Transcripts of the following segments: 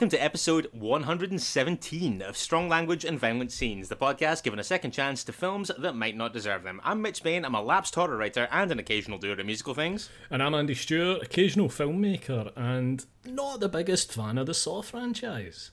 Welcome to episode 117 of Strong Language and Violent Scenes, the podcast giving a second chance to films that might not deserve them. I'm Mitch Bain, I'm a lapsed horror writer and an occasional doer of musical things. And I'm Andy Stewart, occasional filmmaker and not the biggest fan of the Saw franchise.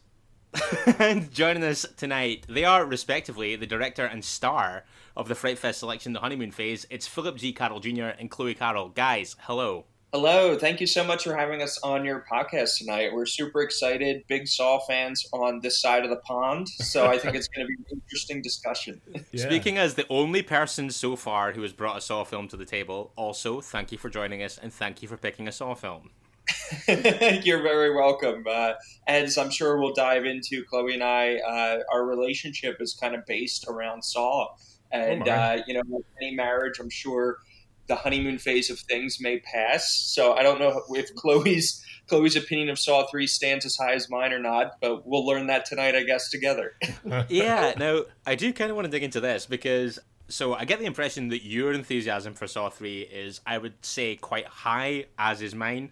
and joining us tonight, they are respectively the director and star of the Fright Fest selection, The Honeymoon Phase. It's Philip G. Carroll Jr. and Chloe Carroll. Guys, hello. Hello, thank you so much for having us on your podcast tonight. We're super excited, big Saw fans on this side of the pond, so I think it's going to be an interesting discussion. Yeah. Speaking as the only person so far who has brought a Saw film to the table, also thank you for joining us and thank you for picking a Saw film. You're very welcome. Uh, as I'm sure we'll dive into, Chloe and I, uh, our relationship is kind of based around Saw. And, oh uh, you know, any marriage, I'm sure the honeymoon phase of things may pass. So I don't know if Chloe's Chloe's opinion of Saw Three stands as high as mine or not, but we'll learn that tonight, I guess, together. yeah. Now I do kind of want to dig into this because so I get the impression that your enthusiasm for Saw Three is, I would say, quite high, as is mine.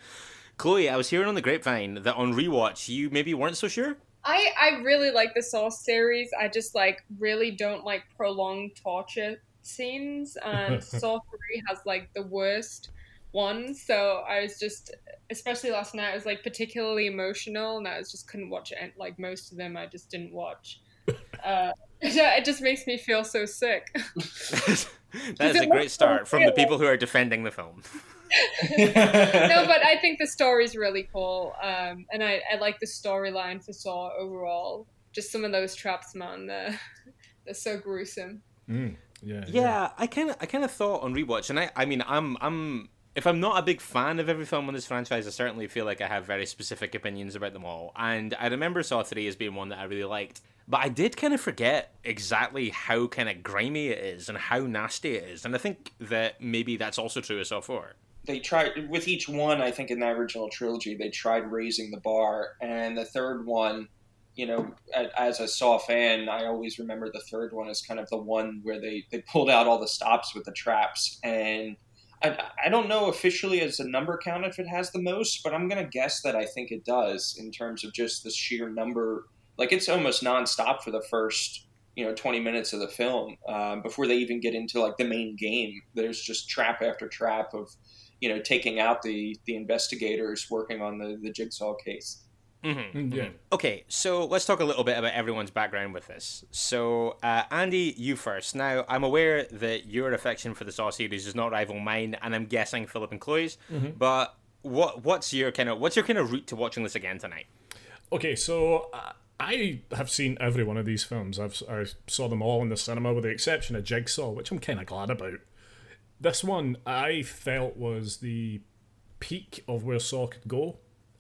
Chloe, I was hearing on the grapevine that on rewatch you maybe weren't so sure. I, I really like the Saw series. I just like really don't like prolonged torture scenes, and Saw Three has like the worst one. So I was just, especially last night, I was like particularly emotional, and I was just couldn't watch it. Like most of them, I just didn't watch. Uh, it just makes me feel so sick. that is a great start from the people who are defending the film. no, but I think the story's really cool, um, and I, I like the storyline for Saw overall. Just some of those traps, man, they're, they're so gruesome. Mm. Yeah, yeah, yeah. I kind of, I kind of thought on rewatch, and I, I mean, I'm, I'm, if I'm not a big fan of every film in this franchise, I certainly feel like I have very specific opinions about them all. And I remember Saw Three as being one that I really liked, but I did kind of forget exactly how kind of grimy it is and how nasty it is. And I think that maybe that's also true of Saw Four they tried with each one i think in the original trilogy they tried raising the bar and the third one you know, as a Saw fan, I always remember the third one as kind of the one where they, they pulled out all the stops with the traps. And I, I don't know officially as a number count if it has the most, but I'm going to guess that I think it does in terms of just the sheer number. Like it's almost nonstop for the first, you know, 20 minutes of the film um, before they even get into like the main game. There's just trap after trap of, you know, taking out the, the investigators working on the, the jigsaw case. Mm-hmm. Mm, yeah. Okay, so let's talk a little bit about everyone's background with this. So, uh, Andy, you first. Now, I'm aware that your affection for the Saw series does not rival mine, and I'm guessing Philip and Chloe's. Mm-hmm. But what what's your kind of what's your kind of route to watching this again tonight? Okay, so. Uh... I have seen every one of these films. I've I saw them all in the cinema, with the exception of Jigsaw, which I'm kind of glad about. This one I felt was the peak of where Saw could go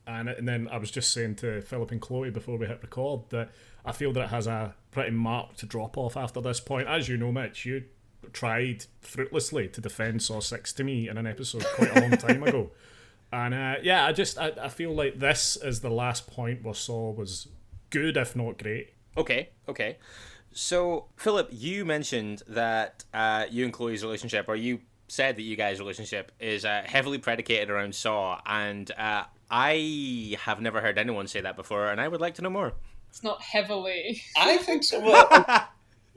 and, and then I was just saying to Philip and Chloe before we hit record that I feel that it has a pretty marked drop off after this point. As you know, Mitch, you tried fruitlessly to defend Saw 6 to me in an episode quite a long time ago. And uh, yeah, I just I, I feel like this is the last point where Saw was good, if not great. Okay, okay. So, Philip, you mentioned that uh, you and Chloe's relationship, or you said that you guys' relationship is uh, heavily predicated around Saw, and uh, I have never heard anyone say that before, and I would like to know more. It's not heavily. I think so.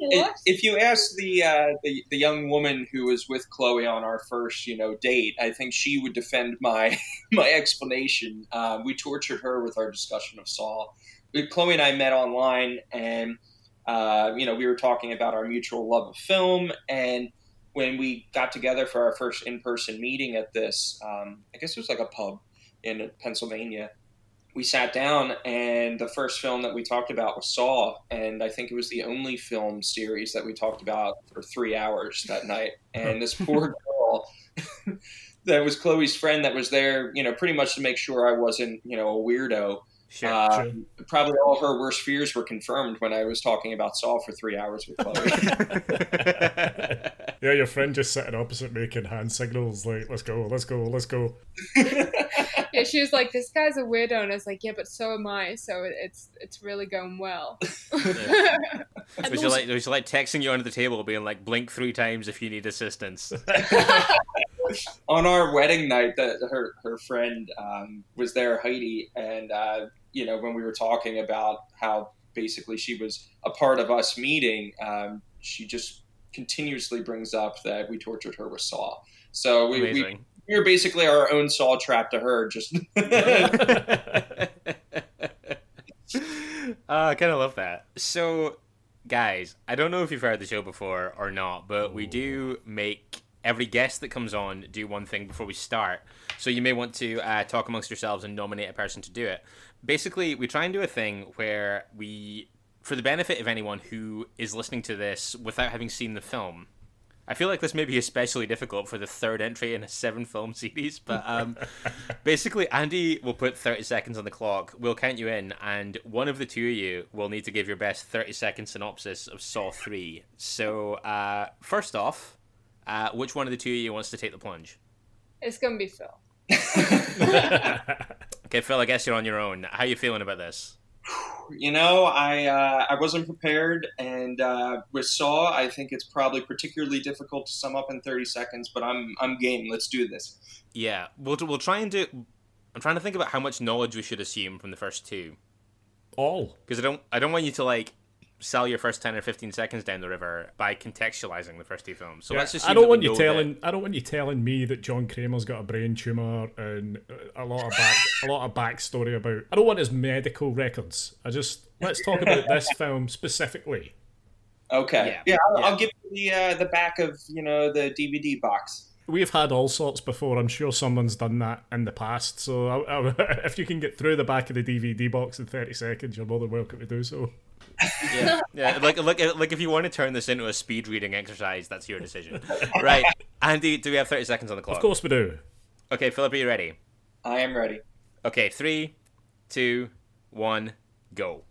Well, if you ask the, uh, the the young woman who was with Chloe on our first, you know, date, I think she would defend my my explanation. Uh, we tortured her with our discussion of Saw. Chloe and I met online, and uh, you know, we were talking about our mutual love of film, and when we got together for our first in person meeting at this, um, I guess it was like a pub in Pennsylvania. we sat down, and the first film that we talked about was Saw, and I think it was the only film series that we talked about for three hours that night. And this poor girl. that was Chloe's friend that was there, you know, pretty much to make sure I wasn't, you know, a weirdo. Sure. Uh, Sure. Probably all her worst fears were confirmed when I was talking about Saw for three hours with Chloe. Yeah, your friend just sitting opposite making hand signals like, let's go, let's go, let's go. Yeah, she was like, "This guy's a weirdo," and I was like, "Yeah, but so am I." So it's it's really going well. was she like was she like texting you under the table, being like, "Blink three times if you need assistance." On our wedding night, that her her friend um, was there, Heidi, and uh, you know when we were talking about how basically she was a part of us meeting, um, she just continuously brings up that we tortured her with Saw. So we, we we were basically our own Saw trap to her. Just uh, I kind of love that. So, guys, I don't know if you've heard the show before or not, but we do make every guest that comes on do one thing before we start. So you may want to uh, talk amongst yourselves and nominate a person to do it. Basically, we try and do a thing where we, for the benefit of anyone who is listening to this without having seen the film, I feel like this may be especially difficult for the third entry in a seven film series, but um, basically, Andy will put 30 seconds on the clock. We'll count you in, and one of the two of you will need to give your best 30 second synopsis of Saw 3. So, uh, first off, uh, which one of the two of you wants to take the plunge? it's gonna be Phil. Okay, Phil, I guess you're on your own. How are you feeling about this? You know, I uh, I wasn't prepared, and uh, with Saw, I think it's probably particularly difficult to sum up in thirty seconds. But I'm I'm game. Let's do this. Yeah, we'll, we'll try and do. I'm trying to think about how much knowledge we should assume from the first two. All. because I don't I don't want you to like sell your first ten or fifteen seconds down the river by contextualizing the first two films. So Yeah, let's just. I don't want you telling. I don't want you telling me that John Kramer's got a brain tumor and a lot of back, a lot of backstory about. I don't want his medical records. I just let's talk about this film specifically. Okay. Yeah. Yeah, I'll, Yeah. I'll give you the uh, the back of you know the DVD box. We've had all sorts before. I'm sure someone's done that in the past. So I, I, if you can get through the back of the DVD box in 30 seconds, you're more than welcome to do so. Yeah, yeah. Like, like, uh, like, if you want to turn this into a speed reading exercise, that's your decision. right, Andy? Do we have thirty seconds on the clock? Of course we do. Okay, Philip, are you ready? I am ready. Okay, three, two, one, go.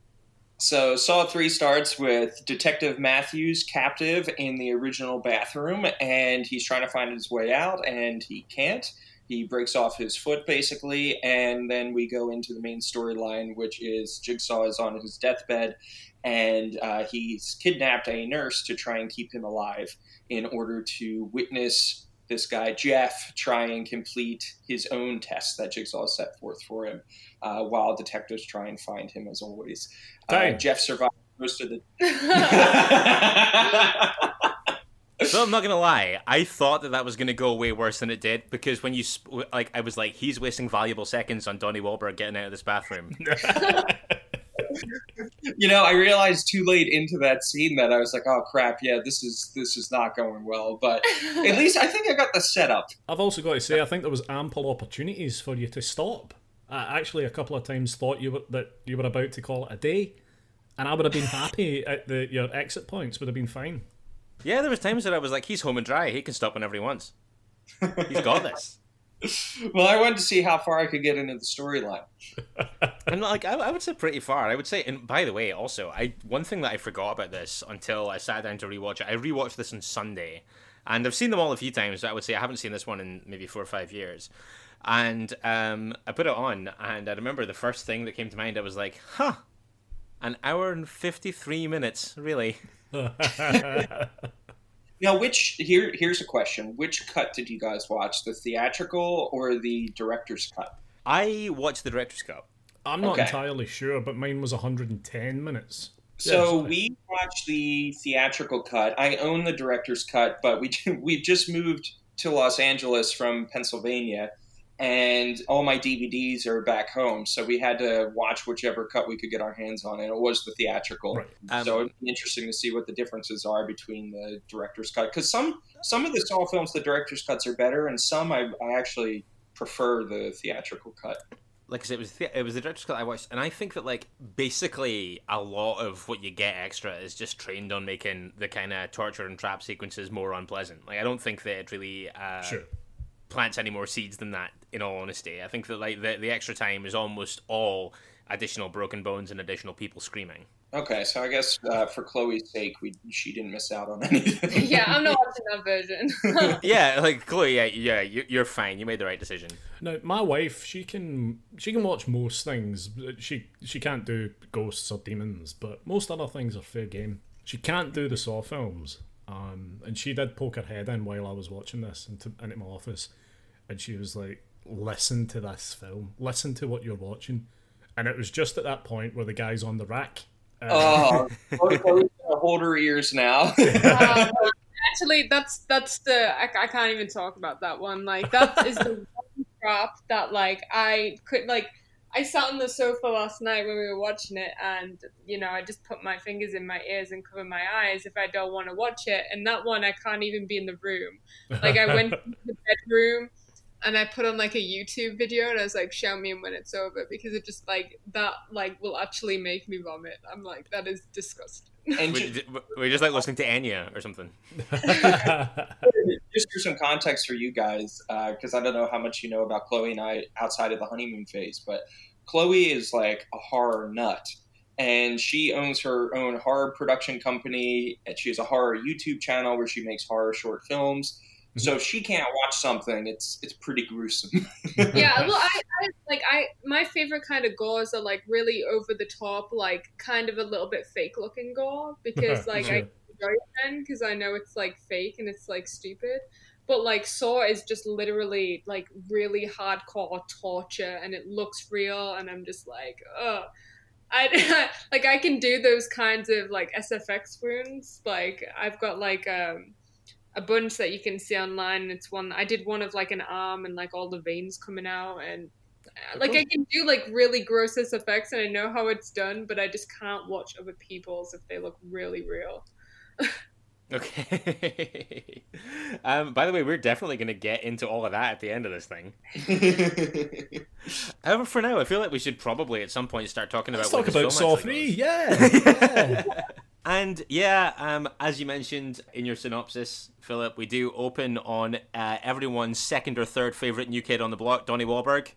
So Saw three starts with Detective Matthews captive in the original bathroom, and he's trying to find his way out, and he can't. He breaks off his foot basically, and then we go into the main storyline, which is Jigsaw is on his deathbed, and uh, he's kidnapped a nurse to try and keep him alive in order to witness this guy Jeff try and complete his own test that Jigsaw set forth for him, uh, while detectives try and find him as always. Uh, Jeff survived most of the. So I'm not gonna lie, I thought that that was gonna go way worse than it did because when you sp- like, I was like, he's wasting valuable seconds on Donnie Wahlberg getting out of this bathroom. you know, I realized too late into that scene that I was like, "Oh crap! Yeah, this is this is not going well." But at least I think I got the setup. I've also got to say, I think there was ample opportunities for you to stop. I actually a couple of times thought you were that you were about to call it a day, and I would have been happy at the your exit points would have been fine. Yeah, there was times that I was like, he's home and dry. He can stop whenever he wants. He's got this. Well, I wanted to see how far I could get into the storyline. And like, I, I would say pretty far. I would say, and by the way, also, I one thing that I forgot about this until I sat down to rewatch it. I rewatched this on Sunday, and I've seen them all a few times. But I would say I haven't seen this one in maybe four or five years. And um, I put it on, and I remember the first thing that came to mind. I was like, "Huh, an hour and fifty three minutes, really." Now, which here here's a question: Which cut did you guys watch? The theatrical or the director's cut? I watched the director's cut. I'm not Okay. entirely sure, but mine was 110 minutes. So Yes. we watched the theatrical cut. I own the director's cut, but we we just moved to Los Angeles from Pennsylvania, and all my DVDs are back home. So we had to watch whichever cut we could get our hands on, and it was the theatrical. Right. Um, so it'd be interesting to see what the differences are between the director's cut, because some some of the Saw films, the director's cuts are better, and some I, I actually prefer the theatrical cut. like I said, it was the, it was the director's cut I watched, and I think that like basically a lot of what you get extra is just trained on making the kind of torture and trap sequences more unpleasant. Like I don't think that it really uh, Sure. Plants any more seeds than that. In all honesty, I think that like the the extra time is almost all additional broken bones and additional people screaming. Okay, so I guess uh, for Chloe's sake, we she didn't miss out on anything. yeah, I'm not watching that version. yeah, like Chloe, yeah, yeah, you- you're fine. You made the right decision. No, my wife, she can she can watch most things. She she can't do ghosts or demons, but most other things are fair game. She can't do the Saw films, um, and she did poke her head in while I was watching this into, into my office, and she was like, "Listen to this film. Listen to what you're watching." And it was just at that point where the guy's on the rack. Uh, Oh, hold her ears now. Um, actually, that's that's the I, I can't even talk about that one. Like that is the one trap that like I could like. I sat on the sofa last night when we were watching it, and you know, I just put my fingers in my ears and cover my eyes if I don't want to watch it. And that one, I can't even be in the room. Like I went to the bedroom and I put on like a YouTube video and I was like, show me when it's over because it just like that like will actually make me vomit. I'm like, that is disgusting. and We, ju- we just like listening to Enya or something. just for some context for you guys, uh, because I don't know how much you know about Chloe and I outside of the honeymoon phase, but Chloe is like a horror nut. And she owns her own horror production company. And she has a horror YouTube channel where she makes horror short films. So if she can't watch something, it's it's pretty gruesome. yeah well I, I like i my favorite kind of gores are like really over the top like kind of a little bit fake looking gore because like i enjoy it then because i know it's like fake and it's like stupid but like saw is just literally like really hardcore torture and it looks real and i'm just like oh I like I can do those kinds of like SFX wounds. Like I've got like um a bunch that you can see online and it's one I did one of like an arm and like all the veins coming out and uh, like I can do like really gross effects and I know how it's done, but I just can't watch other people's if they look really real. Okay. um, by the way, we're definitely going to get into all of that at the end of this thing. However, for now, I feel like we should probably at some point start talking Let's about talk where about this Saw 3. actually Yeah. and yeah, um, as you mentioned in your synopsis, Philip, we do open on uh, everyone's second or third favorite new kid on the block, Donnie Wahlberg.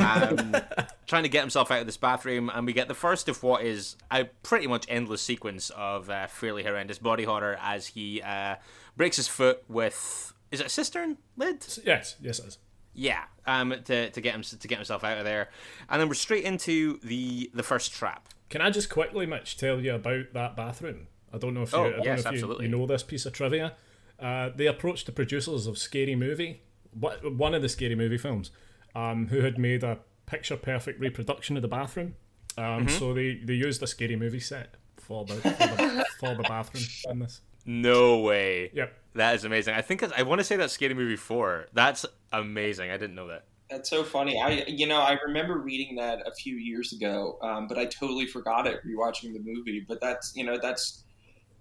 um, trying to get himself out of this bathroom, and we get the first of what is a pretty much endless sequence of uh, fairly horrendous body horror as he uh, breaks his foot with is it a cistern lid? yes, yes, it is. Yeah, um, to, to get him to get himself out of there, and then we're straight into the the first trap. Can I just quickly, Mitch, tell you about that bathroom? I don't know if you, Oh, I don't yes, know if you, you know this piece of trivia. Uh, they approached the producers of Scary Movie, one of the Scary Movie films, um, who had made a picture perfect reproduction of the bathroom. Um, Mm-hmm. So they, they used a Scary Movie set for the, for the, for the bathroom in this. No way. Yep. That is amazing. I think I want to say that's Scary Movie four. That's amazing. I didn't know that. That's so funny. I, you know, I remember reading that a few years ago, um, but I totally forgot it rewatching the movie. But that's, you know, that's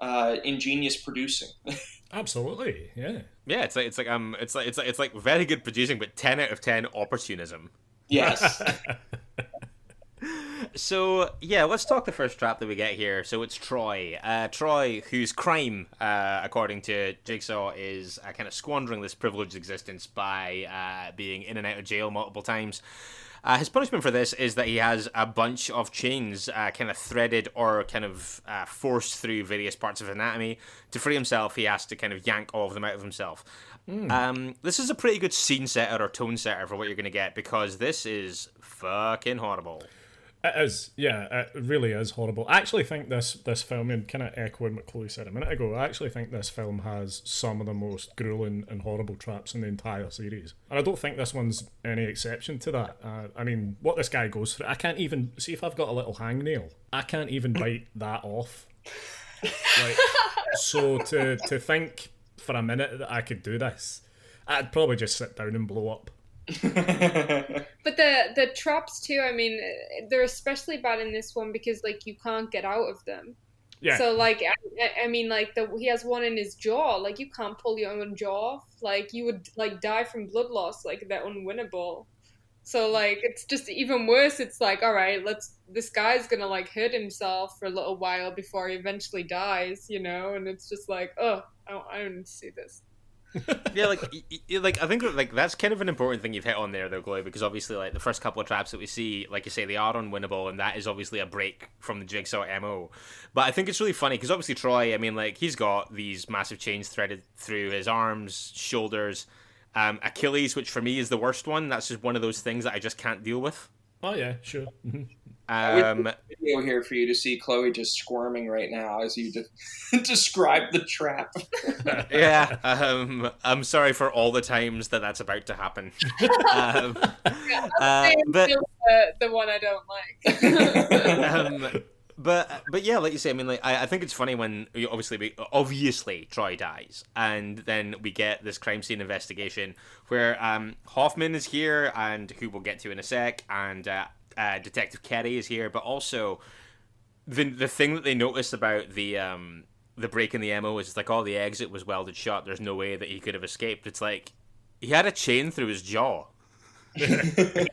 uh, ingenious producing. Absolutely, yeah. Yeah, it's like it's like um, it's like it's like it's like very good producing, but ten out of ten opportunism. yes. So yeah, let's talk the first trap that we get here. So it's Troy. Uh, Troy, whose crime, uh, according to Jigsaw, is uh, kind of squandering this privileged existence by uh, being in and out of jail multiple times. Uh, his punishment for this is that he has a bunch of chains uh, kind of threaded or kind of uh, forced through various parts of anatomy. To free himself, he has to kind of yank all of them out of himself. Um, this is a pretty good scene setter or tone setter for what you're going to get because this is fucking horrible. It is, yeah, it really is horrible. I actually think this this film, and kind of echoing what Chloe said a minute ago, I actually think this film has some of the most grueling and horrible traps in the entire series, and I don't think this one's any exception to that. Uh, I mean, what this guy goes through, I can't even see if I've got a little hangnail, I can't even bite that off. Like, so to to think for a minute that I could do this, I'd probably just sit down and blow up. But the the traps too. I mean, they're especially bad in this one because like you can't get out of them. Yeah, So like I, I mean like the he has one in his jaw. Like you can't pull your own jaw off. Like you would like die from blood loss. Like they're unwinnable. So like it's just even worse. It's like, all right, let's this guy's gonna like hurt himself for a little while before he eventually dies, you know, and it's just like, oh, I don't, I don't see this. yeah, like, y- y- like I think like that's kind of an important thing you've hit on there, though, Chloe, because obviously, like the first couple of traps that we see, like you say, they are unwinnable, and that is obviously a break from the Jigsaw mo. But I think it's really funny because obviously Troy, I mean, like he's got these massive chains threaded through his arms, shoulders, um, Achilles, which for me is the worst one. That's just one of those things that I just can't deal with. Oh yeah, sure. Mhm. Um, Video here for you to see Chloe just squirming right now as you de- describe the trap. yeah, um, I'm sorry for all the times that that's about to happen. Um, Yeah, uh, I'm but still the, the one I don't like. um, but but yeah, like you say, I mean, like I, I think it's funny when you- obviously we, obviously Troy dies, and then we get this crime scene investigation where um, Hoffman is here, and who we'll get to in a sec, and uh, uh, Detective Kerry is here, but also the the thing that they notice about the um the break in the mo is it's like all the exit was welded shut. There's no way that he could have escaped. It's like he had a chain through his jaw.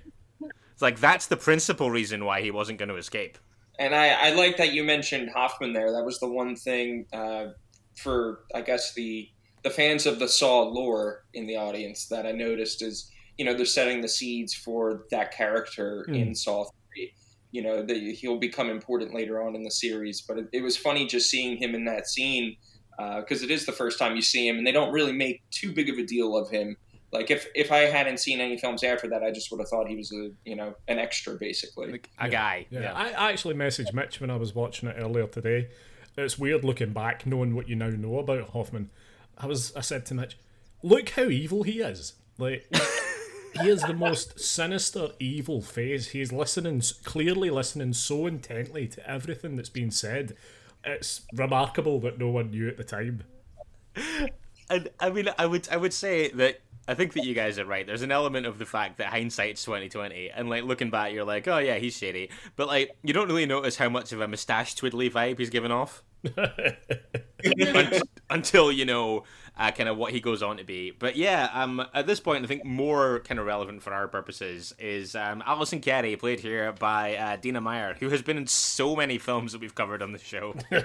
It's like that's the principal reason why he wasn't going to escape. And I, I like that you mentioned Hoffman there. That was the one thing uh, for, I guess, the the fans of the Saw lore in the audience that I noticed is, you know, they're setting the seeds for that character Mm. in Saw 3. You know, that he'll become important later on in the series. But it, it was funny just seeing him in that scene because it is the first time you see him, and they don't really make too big of a deal of him. Like if if I hadn't seen any films after that, I just would have thought he was a you know an extra basically. Like a guy. Yeah, Yeah. I, I actually messaged Mitch when I was watching it earlier today. It's weird looking back, knowing what you now know about Hoffman. I was, I said to Mitch, "Look how evil he is! Like, he is the most sinister, evil face. He's listening, clearly listening so intently to everything that's being said. It's remarkable that no one knew at the time. And I mean, I would I would say that I think that you guys are right. There's an element of the fact that hindsight's twenty twenty, and like looking back, you're like, oh yeah, he's shady. But like, you don't really notice how much of a mustache twiddly vibe he's giving off until you know uh, kind of what he goes on to be. But yeah, um, at this point, I think more kind of relevant for our purposes is um, Allison Kerry, played here by uh, Dina Meyer, who has been in so many films that we've covered on the show.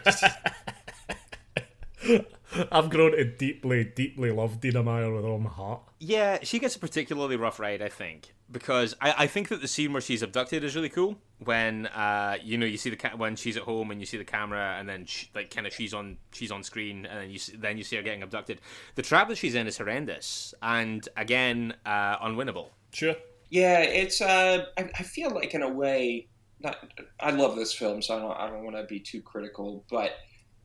I've grown to deeply, deeply love Dina Meyer with all my heart. Yeah, she gets a particularly rough ride, I think, because I, I think that the scene where she's abducted is really cool. When uh, you know, you see the ca- when she's at home and you see the camera, and then she, like kind of she's on she's on screen, and then you see, then you see her getting abducted. The trap that she's in is horrendous, and again, uh, unwinnable. Sure. Yeah, it's. Uh, I, I feel like in a way, not. I love this film, so I don't. I don't want to be too critical, but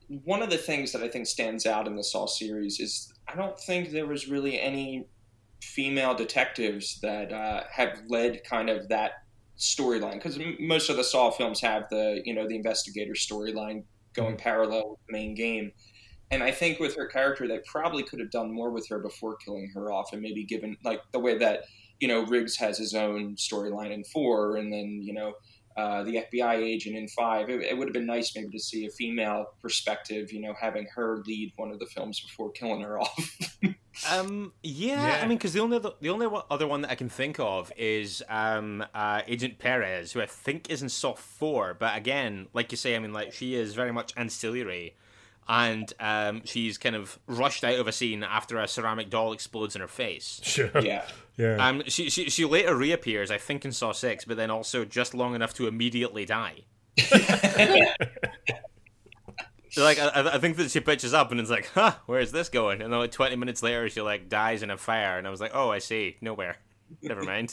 one of the things that I think stands out in the Saw series is I don't think there was really any female detectives that uh, have led kind of that storyline because m- most of the Saw films have the you know the investigator storyline going parallel with the main game. And I think with her character, they probably could have done more with her before killing her off, and maybe given like the way that you know Riggs has his own storyline in four, and then you know uh, the FBI agent in five. It, it would have been nice maybe to see a female perspective, you know, having her lead one of the films before killing her off. Um, yeah, Yeah. I mean, because the only other, the only one- other one that I can think of is um, uh, Agent Perez, who I think is in Saw Four. But again, like you say, I mean, like she is very much ancillary, and um, she's kind of rushed out of a scene after a ceramic doll explodes in her face. Sure. yeah. Yeah. Um, she, she she later reappears, I think, in Saw Six, but then also just long enough to immediately die. like I, I think that she pitches up and it's like, huh, where's this going? And then like twenty minutes later, she like dies in a fire, and I was like, oh, I see, nowhere. Never mind.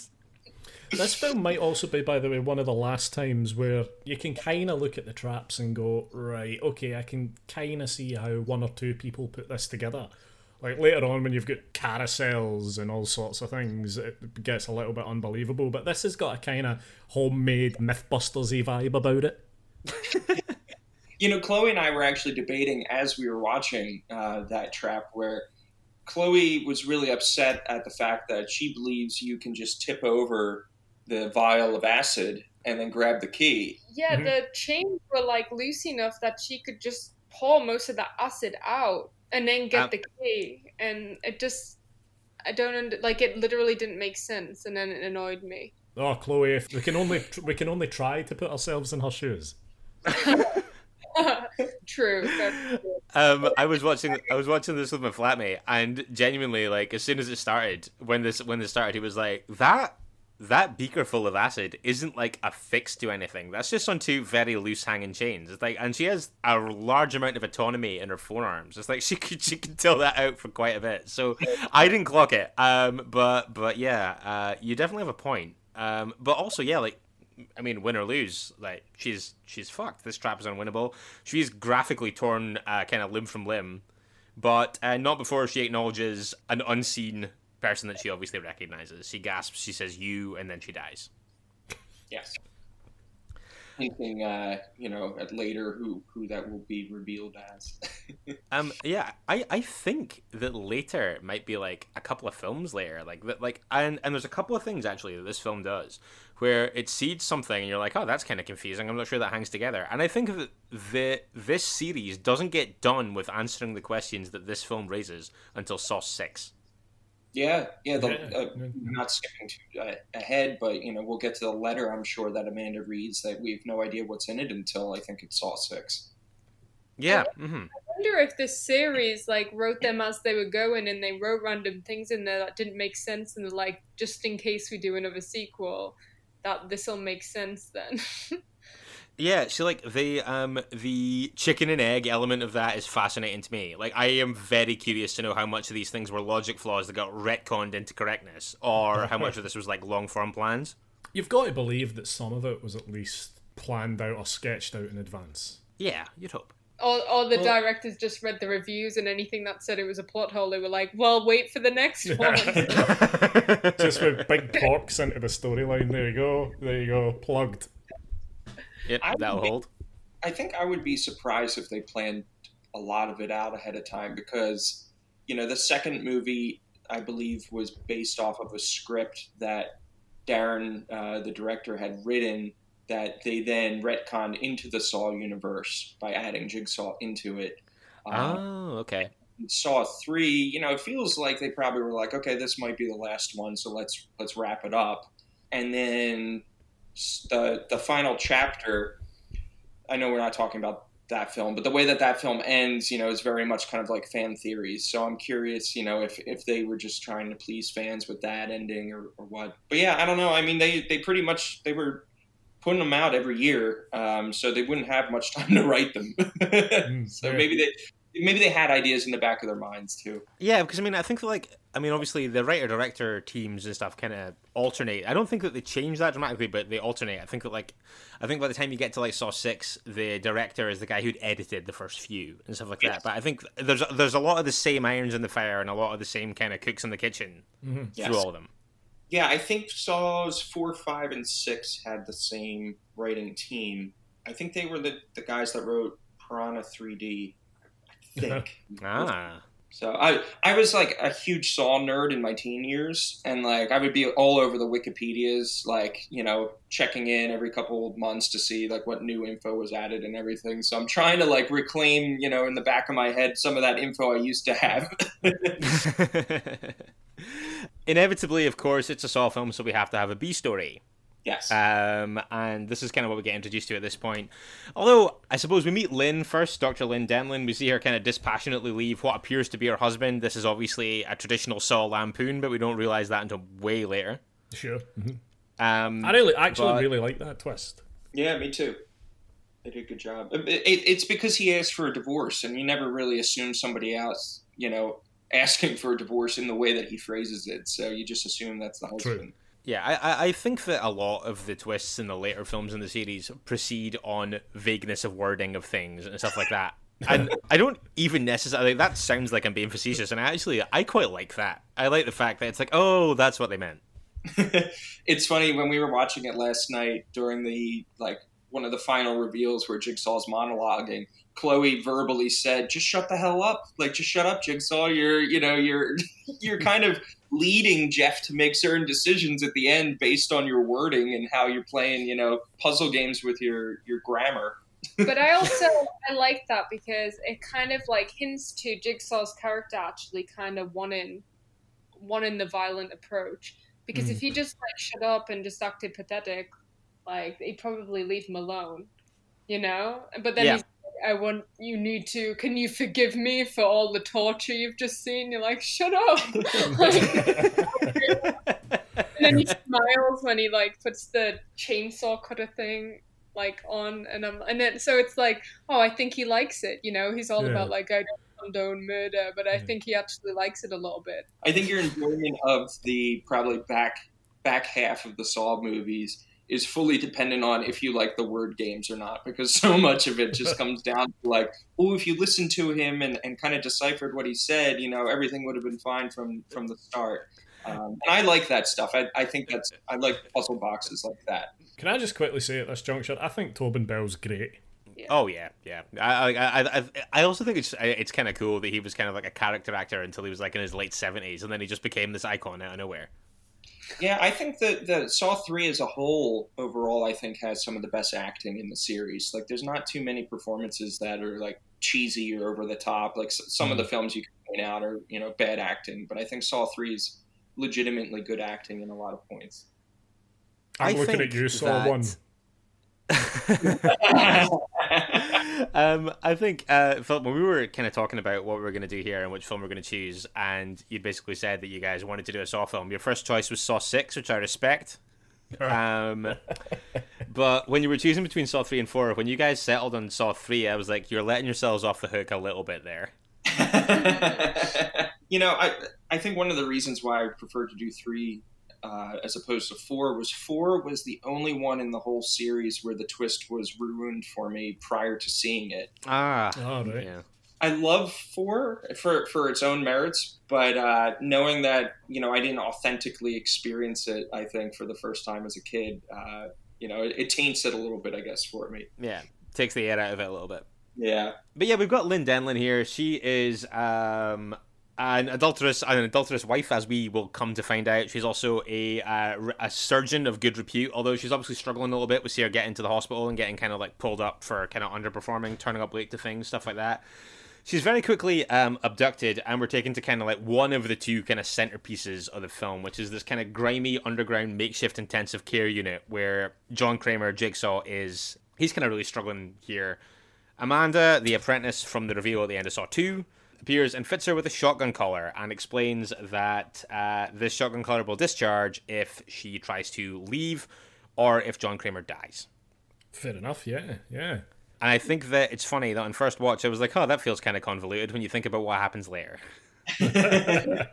This film might also be, by the way, one of the last times where you can kind of look at the traps and go, right, okay, I can kind of see how one or two people put this together. Like later on, when you've got carousels and all sorts of things, it gets a little bit unbelievable. But this has got a kind of homemade Mythbusters vibe about it. You know, Chloe and I were actually debating as we were watching uh, that trap where Chloe was really upset at the fact that she believes you can just tip over the vial of acid and then grab the key. Yeah, Mhm. the chains were like loose enough that she could just pour most of the acid out and then get Um, the key, and it just I don't under, like it. Literally didn't make sense, and then it annoyed me. Oh, Chloe, if we can only we can only try to put ourselves in her shoes. True. True. Um, I was watching I was watching this with my flatmate, and genuinely, like as soon as it started, when this when this started, he was like, "That that beaker full of acid isn't like affixed to anything. That's just on two very loose hanging chains. It's like, and she has a large amount of autonomy in her forearms. It's like she could she could tell that out for quite a bit. So I didn't clock it. Um, but but yeah, uh, you definitely have a point. Um, but also yeah, like I mean, win or lose, like she's she's fucked. This trap is unwinnable. She's graphically torn, uh, kind of limb from limb, but uh, not before she acknowledges an unseen person that she obviously recognizes. She gasps, she says "you," and then she dies. Yes. Thinking, uh, you know, at later who who that will be revealed as. Um, yeah, I, I think that later might be like a couple of films later, like that, like and and there's a couple of things actually that this film does where it seeds something and you're like, oh, that's kind of confusing. I'm not sure that hangs together. And I think that the this series doesn't get done with answering the questions that this film raises until Saw Six. Yeah, yeah. The, Yeah, uh, yeah. not skipping too uh, ahead, but you know, we'll get to the letter. I'm sure that Amanda reads that we have no idea what's in it until I think it's Saw Six. Yeah. hmm I wonder if this series like wrote them as they were going and they wrote random things in there that didn't make sense and like just in case we do another sequel that this will make sense then. Yeah, so like the um the chicken and egg element of that is fascinating to me. Like I am very curious to know how much of these things were logic flaws that got retconned into correctness, or how much of this was like long form plans. You've got to believe that some of it was at least planned out or sketched out in advance. Yeah, you'd hope. or, or the Well- directors just read the reviews and anything that said it was a plot hole, they were like, "Well, wait for the next one." Just with big porks into the storyline. There you go. There you go. Plugged. Yep, I that'll would be- hold. I think I would be surprised if they planned a lot of it out ahead of time because, you know, the second movie I believe was based off of a script that Darren, uh, the director, had written that they then retconned into the Saw universe by adding Jigsaw into it. Um, Oh, okay. Saw three, you know, it feels like they probably were like, okay, this might be the last one, so let's let's wrap it up. And then the the final chapter. I know we're not talking about that film, but the way that that film ends, you know, is very much kind of like fan theories. So I'm curious, you know, if if they were just trying to please fans with that ending or, or what. But yeah, I don't know. I mean, they they pretty much they were putting them out every year, um, so they wouldn't have much time to write them. so maybe they maybe they had ideas in the back of their minds too. Yeah, because I mean, I think that, like, I mean, obviously the writer director teams and stuff kind of alternate. I don't think that they change that dramatically, but they alternate. I think that, like, I think by the time you get to like Saw Six, the director is the guy who'd edited the first few and stuff like that. But I think there's there's a lot of the same irons in the fire and a lot of the same kind of cooks in the kitchen mm-hmm. Yes. through all of them. Yeah, I think Saws four, five, and six had the same writing team. I think they were the, the guys that wrote Piranha 3D. Think. Ah, so I I was like a huge Saw nerd in my teen years, and like I would be all over the Wikipedias, like you know checking in every couple of months to see like what new info was added and everything. So I'm trying to like reclaim, you know, in the back of my head some of that info I used to have. Inevitably, of course, it's a Saw film, so we have to have a B story. Yes. Um, and this is kind of what we get introduced to at this point. Although, I suppose we meet Lynn first, Dr. Lynn Denlon. We see her kind of dispassionately leave what appears to be her husband. This is obviously a traditional Saw lampoon, but we don't realize that until way later. Sure. Mhm. Um, I really, actually, But- really like that twist. Yeah, me too. They did a good job. It, it, it's because he asked for a divorce, and you never really assume somebody else, you know, asking for a divorce in the way that he phrases it. So you just assume that's the husband. Yeah, I, I- think that a lot of the twists in the later films in the series proceed on vagueness of wording of things and stuff like that. And I don't even necessarily. That sounds like I'm being facetious, and actually, I quite like that. I like the fact that it's like, oh, that's what they meant. it's funny when we were watching it last night during the like one of the final reveals where Jigsaw's monologuing. Chloe verbally said, "Just shut the hell up! Like, just shut up, Jigsaw. You're, you know, you're, you're kind of leading Jeff to make certain decisions at the end based on your wording and how you're playing, you know, puzzle games with your your grammar." but I also I like that because it kind of like hints to Jigsaw's character actually kind of wanting wanting the violent approach. Because Mm. if he just like shut up and just acted pathetic, like they'd probably leave him alone, you know. But then Yeah. he's like, I want you need to. Can you forgive me for all the torture you've just seen? You're like, shut up. and then he smiles when he like puts the chainsaw cutter thing like on, and I'm and then so it's like, oh, I think he likes it. You know, he's all Yeah. about like I don't condone murder, but I think he actually likes it a little bit. I think your enjoyment of the probably back back half of the Saw movies is fully dependent on if you like the word games or not, because so much of it just comes down to like, oh, if you listened to him and, and kind of deciphered what he said, you know, everything would have been fine from from the start. Um, and I like that stuff. I, I think that's I like puzzle boxes like that. Can I just quickly say at this juncture, I think Tobin Bell's great. Oh yeah, yeah. I I I, I- I also think it's it's kind of cool that he was kind of like a character actor until he was like in his late seventies, and then he just became this icon out of nowhere. Yeah, I think that the Saw three as a whole overall, I think has some of the best acting in the series. Like, there's not too many performances that are like cheesy or over the top. Like s- some of the mm. films you can point out are you know bad acting, but I think Saw three is legitimately good acting in a lot of points. I'm I looking at you, Saw that- One. um, I think, uh, Philip, when we were kind of talking about what we were going to do here and which film we are going to choose, and you basically said that you guys wanted to do a Saw film, your first choice was Saw 6, which I respect. Um, but when you were choosing between Saw 3 and 4, when you guys settled on Saw 3, I was like, you're letting yourselves off the hook a little bit there. you know, I I think one of the reasons why I prefer to do three uh, as opposed to four was four was the only one in the whole series where the twist was ruined for me prior to seeing it. Ah. All right. Yeah. I love four for for its own merits, but uh, knowing that you know I didn't authentically experience it, I think for the first time as a kid, uh, you know, it, it taints it a little bit, I guess, for me. Yeah. Takes the air out of it a little bit. Yeah, But yeah, we've got Lynn Denlon here. She is um, an adulterous, an adulterous wife, as we will come to find out. She's also a uh, a surgeon of good repute, although she's obviously struggling a little bit. We see her get into the hospital and getting kind of like pulled up for kind of underperforming, turning up late to things, stuff like that. She's very quickly um, abducted, and we're taken to kind of like one of the two kind of centerpieces of the film, which is this kind of grimy underground makeshift intensive care unit where John Kramer, Jigsaw, is. He's kind of really struggling here. Amanda, the apprentice from the reveal at the end of Saw 2, appears and fits her with a shotgun collar and explains that uh, this shotgun collar will discharge if she tries to leave or if John Kramer dies. Fair enough, yeah, yeah. And I think that it's funny that on first watch I was like, oh, that feels kind of convoluted when you think about what happens later. you,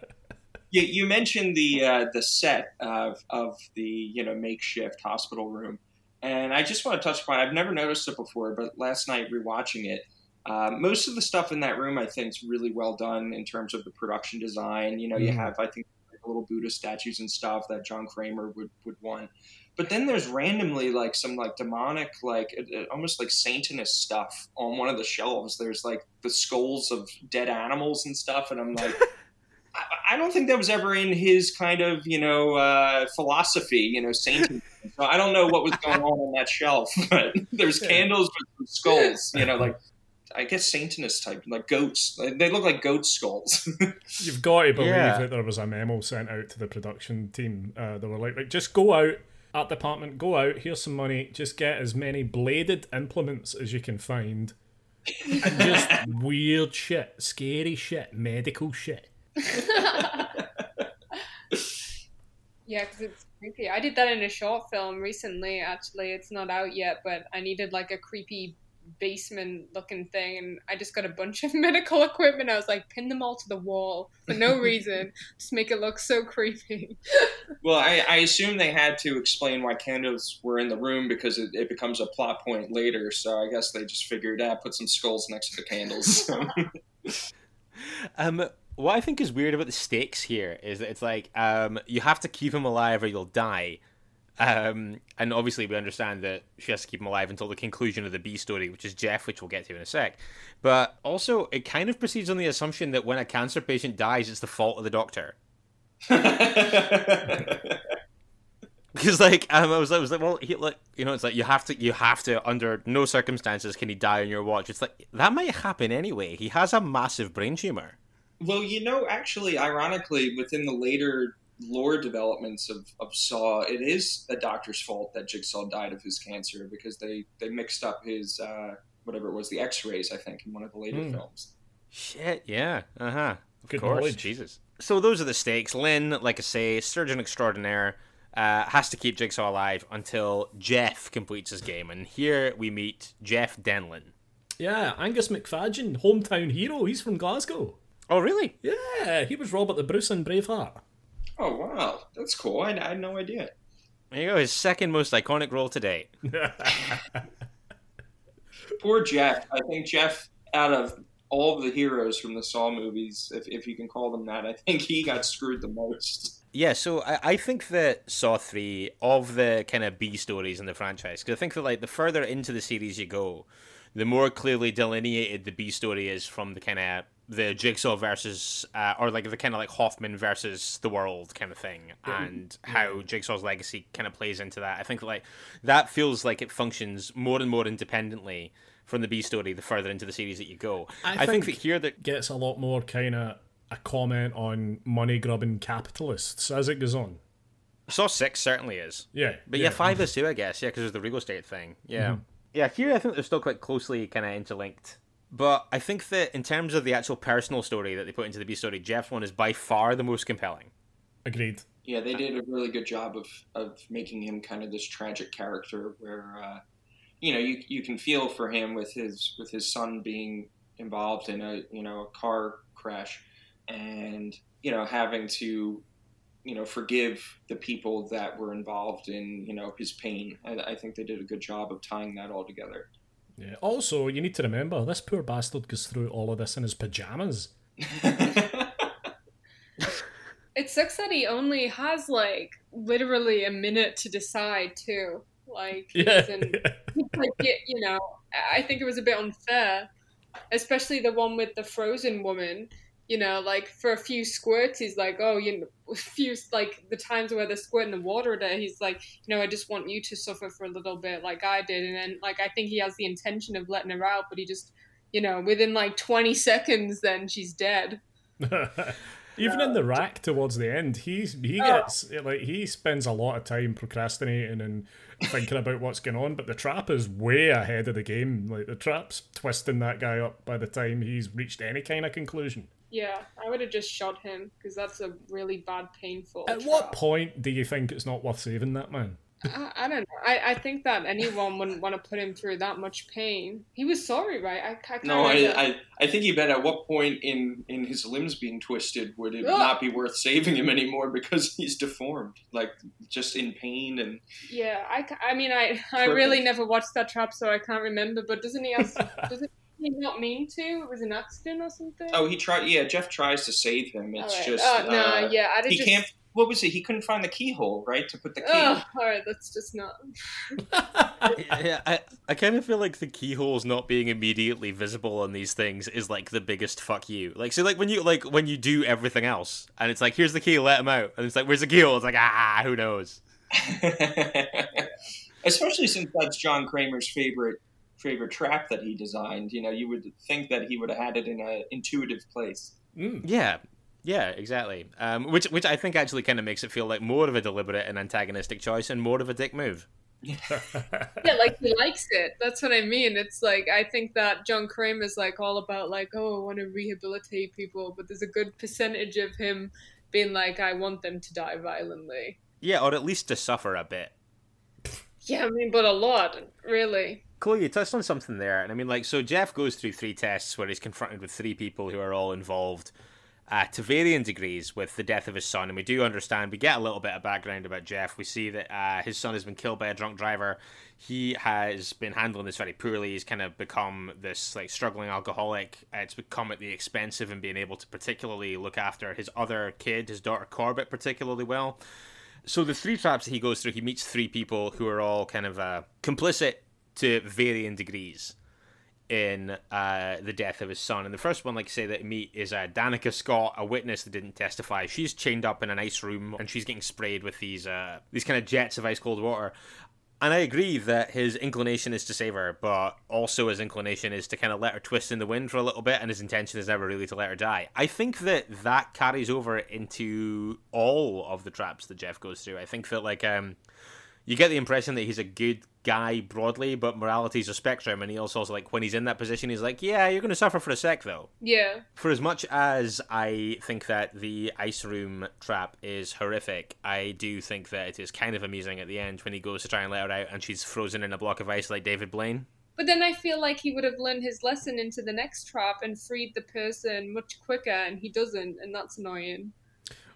you mentioned the uh, the set of of the you know makeshift hospital room, and I just want to touch upon. I've never noticed it before, but last night rewatching it, uh, most of the stuff in that room I think is really well done in terms of the production design. You know, you Mhm. have I think little Buddha statues and stuff that John Kramer would would want. But then there's randomly like some like demonic, like uh, uh, almost like Satanist stuff on one of the shelves. There's like the skulls of dead animals and stuff, and I'm like, I, I don't think that was ever in his kind of you know uh, philosophy, you know, Satanism. So I don't know what was going on on that shelf, but there's candles with skulls, you know, like I guess Satanist type, like goats. They look like goat skulls. You've got to believe Yeah. that there was a memo sent out to the production team. Uh, they were like, like, just go out, art department, go out, here's some money, just get as many bladed implements as you can find. And just weird shit, scary shit, medical shit. Yeah, because it's creepy. I did that in a short film recently. Actually, it's not out yet, but I needed like a creepy basement looking thing, and I just got a bunch of medical equipment. I was like, pin them all to the wall for no reason, just make it look so creepy. well, I, I assume they had to explain why candles were in the room because it, it becomes a plot point later. So I guess they just figured, ah, put some skulls next to the candles. Um, what I think is weird about the stakes here is that it's like um, you have to keep him alive or you'll die. Um, and obviously, we understand that she has to keep him alive until the conclusion of the B story, which is Jeff, which we'll get to in a sec. But also, it kind of proceeds on the assumption that when a cancer patient dies, it's the fault of the doctor. Because like um, I was, I was like, well, he, like you know, it's like you have to, you have to, under no circumstances can he die on your watch. It's like that might happen anyway. He has a massive brain tumor. Well, you know, actually, ironically, within the later lore developments of, of Saw, it is a doctor's fault that Jigsaw died of his cancer because they, they mixed up his, uh, whatever it was, the x rays, I think, in one of the later Hmm. films. Shit, yeah. Uh huh. Of Good course. knowledge. Jesus. So those are the stakes. Lynn, like I say, surgeon extraordinaire, uh, has to keep Jigsaw alive until Jeff completes his game. And here we meet Jeff Denlon. Yeah, Angus Macfadyen, hometown hero. He's from Glasgow. Oh, really? Yeah, he was Robert the Bruce in Braveheart. Oh, wow. That's cool. I, I had no idea. There you go. His second most iconic role to date. Poor Jeff. I think Jeff, out of all of the heroes from the Saw movies, if, if you can call them that, I think he got screwed the most. Yeah, so I, I think that Saw 3, of the kind of B stories in the franchise, because I think that, like, the further into the series you go, the more clearly delineated the B story is from the kind of the Jigsaw versus, uh, or like the kind of like Hoffman versus the world kind of thing, and how Jigsaw's legacy kind of plays into that. I think like that feels like it functions more and more independently from the B story the further into the series that you go. I I, think, think- that here that Gets a lot more kind of a comment on money grubbing capitalists as it goes on. Saw Six certainly is. Yeah, But yeah, five is too, I guess. Yeah, because there's the real State thing. Yeah. Yeah, here I think they're still quite closely kind of interlinked. But I think that in terms of the actual personal story that they put into the B story, Jeff's one is by far the most compelling. agreed. Yeah, they did a really good job of, of making him kind of this tragic character where, uh, you know, you, you can feel for him with his with his son being involved in a you know a car crash, and you know having to you know forgive the people that were involved in you know his pain. I, I think they did a good job of tying that all together. Yeah. Also, you need to remember this poor bastard goes through all of this in his pajamas. It sucks that he only has like literally a minute to decide too. Like, Yeah. doesn't- like y- you know, I think it was a bit unfair, especially the one with the frozen woman. You know, like for a few squirts, he's like, oh, you know, a few like the times where they're squirting the water at her, he's like, you know, I just want you to suffer for a little bit, like I did, and then like I think he has the intention of letting her out, but he just, you know, within like twenty seconds, then she's dead. Even in the rack towards the end, he's he Oh. gets like he spends a lot of time procrastinating and thinking about what's going on. But the trap is way ahead of the game. Like the trap's twisting that guy up by the time he's reached any kind of conclusion. Yeah, I would have just shot him because that's a really bad, painful. At what point do you think it's not worth saving that man? I, I don't know. I, I think that anyone wouldn't want to put him through that much pain. He was sorry, right? I, I can't no, I. I I think he bet at what point in in his limbs being twisted would it Ugh. not be worth saving him anymore because he's deformed, like just in pain and Yeah, I, I mean, I, I really never watched that trap, so I can't remember. But doesn't he have? doesn't he not mean to? It was an accident or something. Oh, he tried. Yeah, Jeff tries to save him. It's Alright. just Oh, no, uh, yeah, I'd have he just. can't. What was it? He couldn't find the keyhole, right, to put the key. Oh, all right, that's just not. yeah, I, I kind of feel like the keyholes not being immediately visible on these things is like the biggest fuck you. Like, so like when you like when you do everything else, and it's like here's the key, let him out, and it's like where's the keyhole? It's like ah, who knows? Especially since that's John Kramer's favorite favorite trap that he designed. You know, you would think that he would have had it in an intuitive place. Mm. Yeah, yeah, exactly. Um, which which I think actually kind of makes it feel like more of a deliberate and antagonistic choice and more of a dick move. Yeah, like he likes it. That's what I mean. It's like I think that John Kramer's like all about like, oh, I want to rehabilitate people, but there's a good percentage of him being like, I want them to die violently. Yeah, or at least to suffer a bit. Yeah, I mean, but a lot, really. Chloe, you touched on something there, and I mean, like, so Jeff goes through three tests where he's confronted with three people who are all involved uh, to varying degrees with the death of his son. And we do understand, we get a little bit of background about Jeff. We see that uh, his son has been killed by a drunk driver. He has been handling this very poorly. He's kind of become this like struggling alcoholic. It's become at the expense of him being able to particularly look after his other kid, his daughter Corbett, particularly well. So the three traps that he goes through, he meets three people who are all kind of uh, complicit to varying degrees in uh, the death of his son. And the first one, like I say, that we meet is uh, Danica Scott, a witness that didn't testify. She's chained up in an ice room and she's getting sprayed with these uh, these kind of jets of ice cold water. And I agree that his inclination is to save her, but also his inclination is to kind of let her twist in the wind for a little bit, and his intention is never really to let her die. I think that that carries over into all of the traps that Jeff goes through. I think that, like, um, you get the impression that he's a good guy broadly, but morality's a spectrum, and he also, like, when he's in that position, he's like, yeah, you're going to suffer for a sec, though. Yeah. For as much as I think that the ice room trap is horrific, I do think that it is kind of amusing at the end when he goes to try and let her out and she's frozen in a block of ice like David Blaine. But then I feel like he would have learned his lesson into the next trap and freed the person much quicker, and he doesn't, and that's annoying.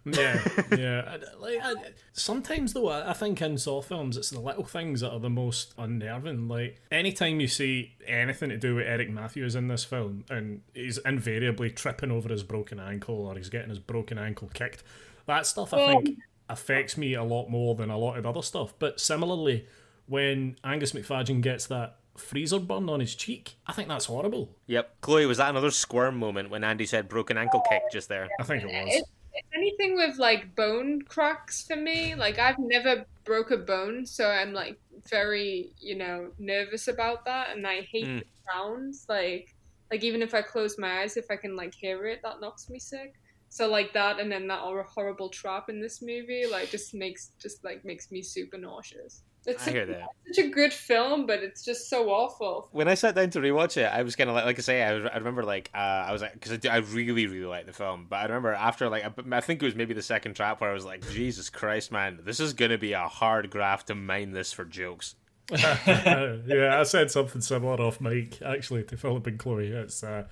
Yeah, yeah. I- Like I, sometimes though, I I think in Saw films, it's the little things that are the most unnerving. Like anytime you see anything to do with Eric Matthews in this film, and he's invariably tripping over his broken ankle or he's getting his broken ankle kicked, that stuff I think affects me a lot more than a lot of other stuff. But similarly, when Angus Macfadyen gets that freezer burn on his cheek, I think that's horrible. Yep. Chloe, was that another squirm moment when Andy said broken ankle kick just there? I think it was. It's, anything with like bone cracks for me. Like I've never broke a bone, so I'm like very, you know, nervous about that, and I hate Mm. the sounds. Like, like even if I close my eyes, if I can like hear it, that knocks me sick. So like that, and then that horrible trap in this movie, like just makes just like makes me super nauseous. It's I hear that. such a good film, but it's just so awful. When I sat down to rewatch it, I was kind of like, like I say, I, was, I remember like, uh, I was like, because I, I really, really like the film, but I remember after like, I, I think it was maybe the second trap where I was like, Jesus Christ, man, this is gonna be a hard graft to mine this for jokes. Yeah, I said something similar off mic actually to Philip and Chloe. It's uh,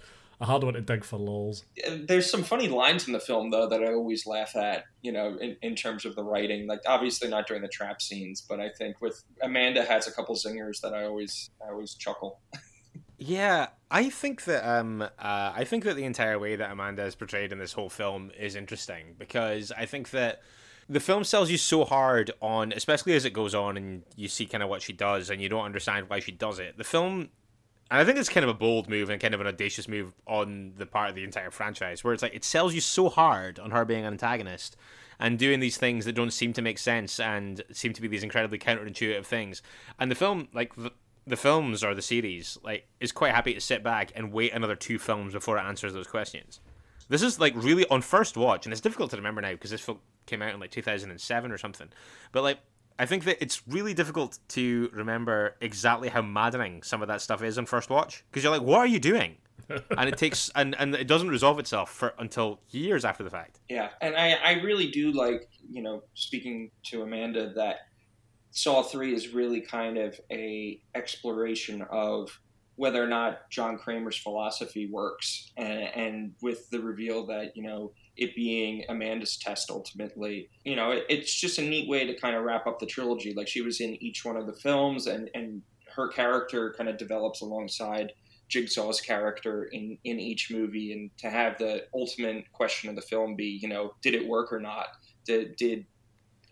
a hard one to dig for lols. There's some funny lines in the film though that I always laugh at. You know, in, in terms of the writing, like obviously not during the trap scenes, but I think with Amanda has a couple zingers that I always I always chuckle. Yeah, I think that um, uh, I think that the entire way that Amanda is portrayed in this whole film is interesting because I think that the film sells you so hard on, especially as it goes on and you see kind of what she does and you don't understand why she does it. The film, and I think it's kind of a bold move and kind of an audacious move on the part of the entire franchise, where it's like it sells you so hard on her being an antagonist and doing these things that don't seem to make sense and seem to be these incredibly counterintuitive things. And the film, like the, the films or the series, like is quite happy to sit back and wait another two films before it answers those questions. This is like really on first watch, and it's difficult to remember now because this film came out in like 2007 or something. But like, I think that it's really difficult to remember exactly how maddening some of that stuff is on first watch because you're like, what are you doing? and it takes and and it doesn't resolve itself for until years after the fact. Yeah, and I, I really do like, you know, speaking to Amanda, that Saw 3 is really kind of a exploration of whether or not John Kramer's philosophy works. And, and with the reveal that, you know, it being Amanda's test ultimately, you know, it, it's just a neat way to kind of wrap up the trilogy. Like she was in each one of the films and, and her character kind of develops alongside Jigsaw's character in, in each movie, and to have the ultimate question of the film be, you know, did it work or not? Did, did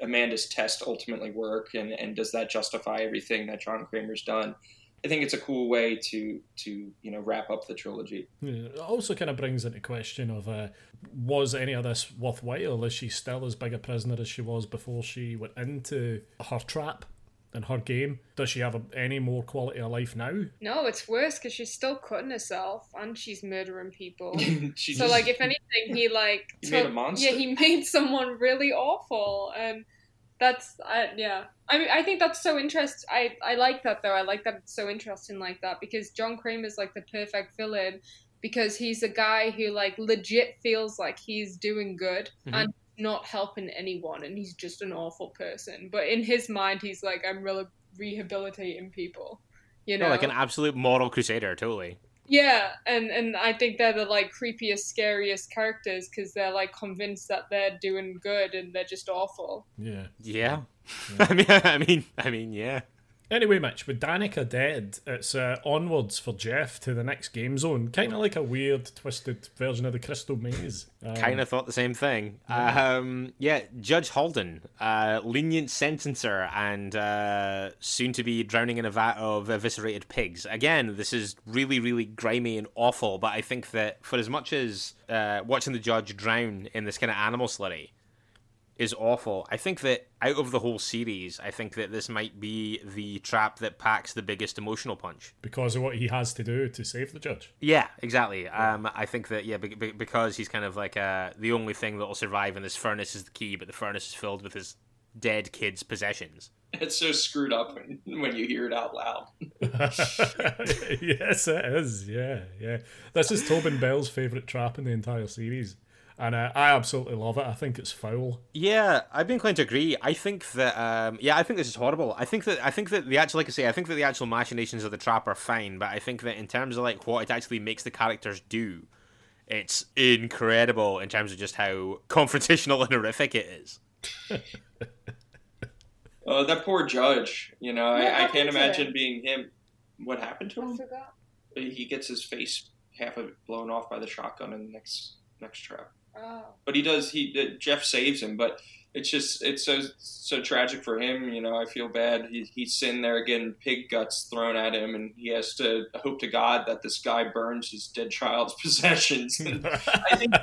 Amanda's test ultimately work, and, and does that justify everything that John Kramer's done? I think it's a cool way to to you know wrap up the trilogy. Yeah, it also kind of brings into question of uh, was any of this worthwhile? Is she still as big a prisoner as she was before she went into her trap and her game? Does she have a, any more quality of life now? No, it's worse because she's still cutting herself and she's murdering people. she so just- like if anything he like He made a monster. yeah he made someone really awful and that's I yeah i mean i think that's so interest i i like that though i like that it's so interesting like that because john kramer's like the perfect villain because he's a guy who like legit feels like he's doing good Mhm. and not helping anyone and he's just an awful person but in his mind he's like i'm really rehabilitating people you know No, like an absolute moral crusader, totally. Yeah, and and I think they're the like creepiest, scariest characters because they're like convinced that they're doing good and they're just awful. Yeah. Yeah. I mean, I mean, I mean, yeah. Anyway, Mitch, with Danica dead, it's uh, onwards for Jeff to the next game zone. Kind of like a weird, twisted version of the Crystal Maze. Um, Kind of thought the same thing. Um, yeah, Judge Halden, uh, lenient sentencer, and uh, soon to be drowning in a vat of eviscerated pigs. Again, this is really, really grimy and awful. But I think that for as much as uh, watching the judge drown in this kind of animal slurry is awful. I think that out of the whole series, I think that this might be the trap that packs the biggest emotional punch because of what he has to do to save the judge. Yeah, exactly. Um, I think that yeah, be- be- because he's kind of like uh, the only thing that will survive in this furnace is the key, but the furnace is filled with his dead kid's possessions. It's so screwed up when, when you hear it out loud. yes, it is. Yeah, yeah. This is Tobin Bell's favourite trap in the entire series. And uh, I absolutely love it. I think it's foul. Yeah, I've been inclined to agree. I think that, um, yeah, I think this is horrible. I think that, I think that the actual, like I say, I think that the actual machinations of the trap are fine, but I think that in terms of like what it actually makes the characters do, it's incredible in terms of just how confrontational and horrific it is. Oh, that poor judge. You know, I, I, can't imagine him? being him. What happened to him? He gets his face half of it blown off by the shotgun in the next next trap. Oh. But he does. He Jeff saves him, but it's just it's so so tragic for him. You know, I feel bad. He, he's sitting there getting pig guts thrown at him, and he has to hope to God that this guy burns his dead child's possessions. I think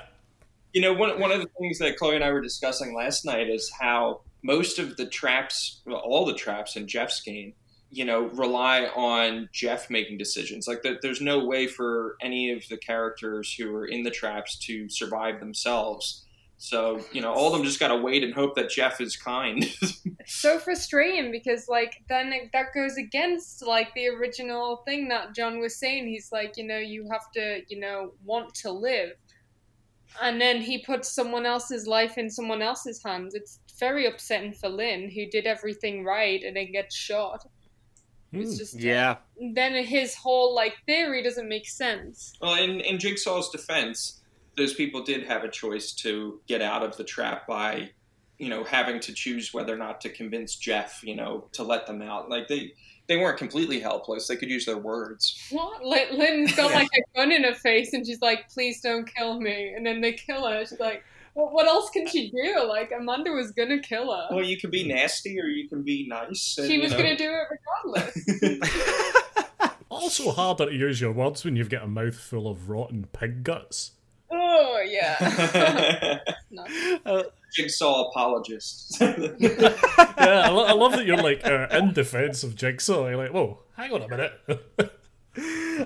you know one one of the things that Chloe and I were discussing last night is how most of the traps, well, all the traps in Jeff's game, you know, rely on Jeff making decisions. Like, the, there's no way for any of the characters who are in the traps to survive themselves. So, you know, all of them just got to wait and hope that Jeff is kind. so frustrating because, like, then it, that goes against, like, the original thing that John was saying. He's like, you know, you have to, you know, want to live. And then he puts someone else's life in someone else's hands. It's very upsetting for Lynn, who did everything right and then gets shot. It's hmm. just yeah. Then his whole like theory doesn't make sense. Well, in in Jigsaw's defense, those people did have a choice to get out of the trap by, you know, having to choose whether or not to convince Jeff, you know, to let them out. Like they they weren't completely helpless. They could use their words. What? Lynn's got like a gun in her face, and she's like, "Please don't kill me." And then they kill her. She's like, well, what else can she do? Like Amanda was gonna kill her. Well, you can be nasty or you can be nice. And, she was you know. gonna do it regardless. also harder to use your words when you've got a mouthful of rotten pig guts. Oh yeah. uh, Jigsaw apologist. yeah, I, lo- I, love that you're like uh, in defense of Jigsaw. You're like, whoa, hang on a minute.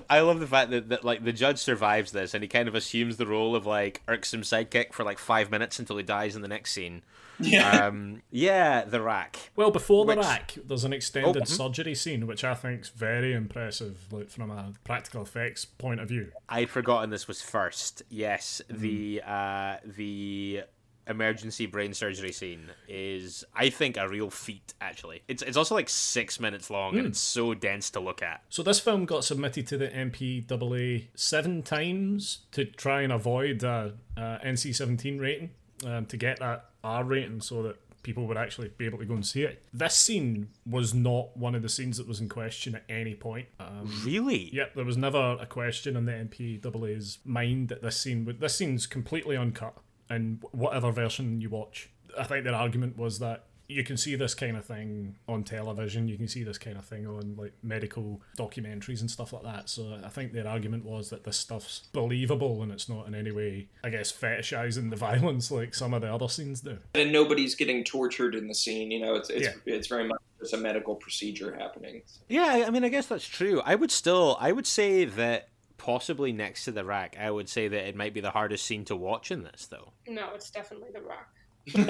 I love the fact that, that like the judge survives this and he kind of assumes the role of like irksome sidekick for like five minutes until he dies in the next scene. Yeah. Um, yeah, the rack. Well, before which... the rack, there's an extended oh, mm-hmm. surgery scene, which I think is very impressive, like from a practical effects point of view. I'd forgotten this was first. Yes, mm. the uh, the emergency brain surgery scene is, I think, a real feat. Actually, it's it's also like six minutes long mm. and hmm. it's so dense to look at. So this film got submitted to the MPAA seven times to try and avoid a, a NC seventeen rating um, to get that R rating, so that people would actually be able to go and see it. This scene was not one of the scenes that was in question at any point. Um, really? Yep, there was never a question in the MPAA's mind that this scene would. This scene's completely uncut in whatever version you watch. I think their argument was that you can see this kind of thing on television, you can see this kind of thing on like medical documentaries and stuff like that. So I think their argument was that this stuff's believable and it's not in any way, I guess, fetishizing the violence like some of the other scenes do. And nobody's getting tortured in the scene, you know, it's it's, yeah. it's very much just a medical procedure happening. Yeah, I mean I guess that's true. I would still I would say that possibly next to the rack. I would say that it might be the hardest scene to watch in this, though. No, it's definitely the rack. the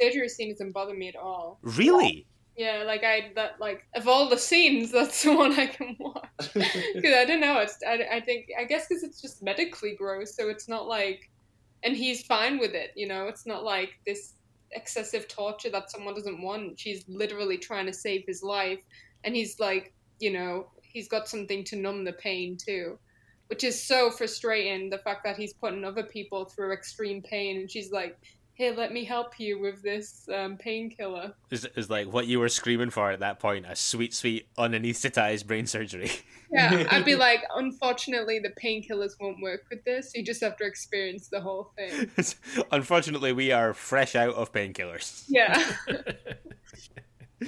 surgery scene doesn't bother me at all. Really? Yeah, like I that like of all the scenes, that's the one I can watch because I don't know. It's I, I think I guess because it's just medically gross, so it's not like, and he's fine with it. You know, it's not like this excessive torture that someone doesn't want. She's literally trying to save his life, and he's like you know, he's got something to numb the pain too, which is so frustrating. The fact that he's putting other people through extreme pain, and she's like, "Hey, let me help you with this um, painkiller." Is is like what you were screaming for at that point? A sweet, sweet, unanesthetized brain surgery. Yeah, I'd be like, unfortunately, the painkillers won't work with this. You just have to experience the whole thing. Unfortunately, we are fresh out of painkillers. Yeah.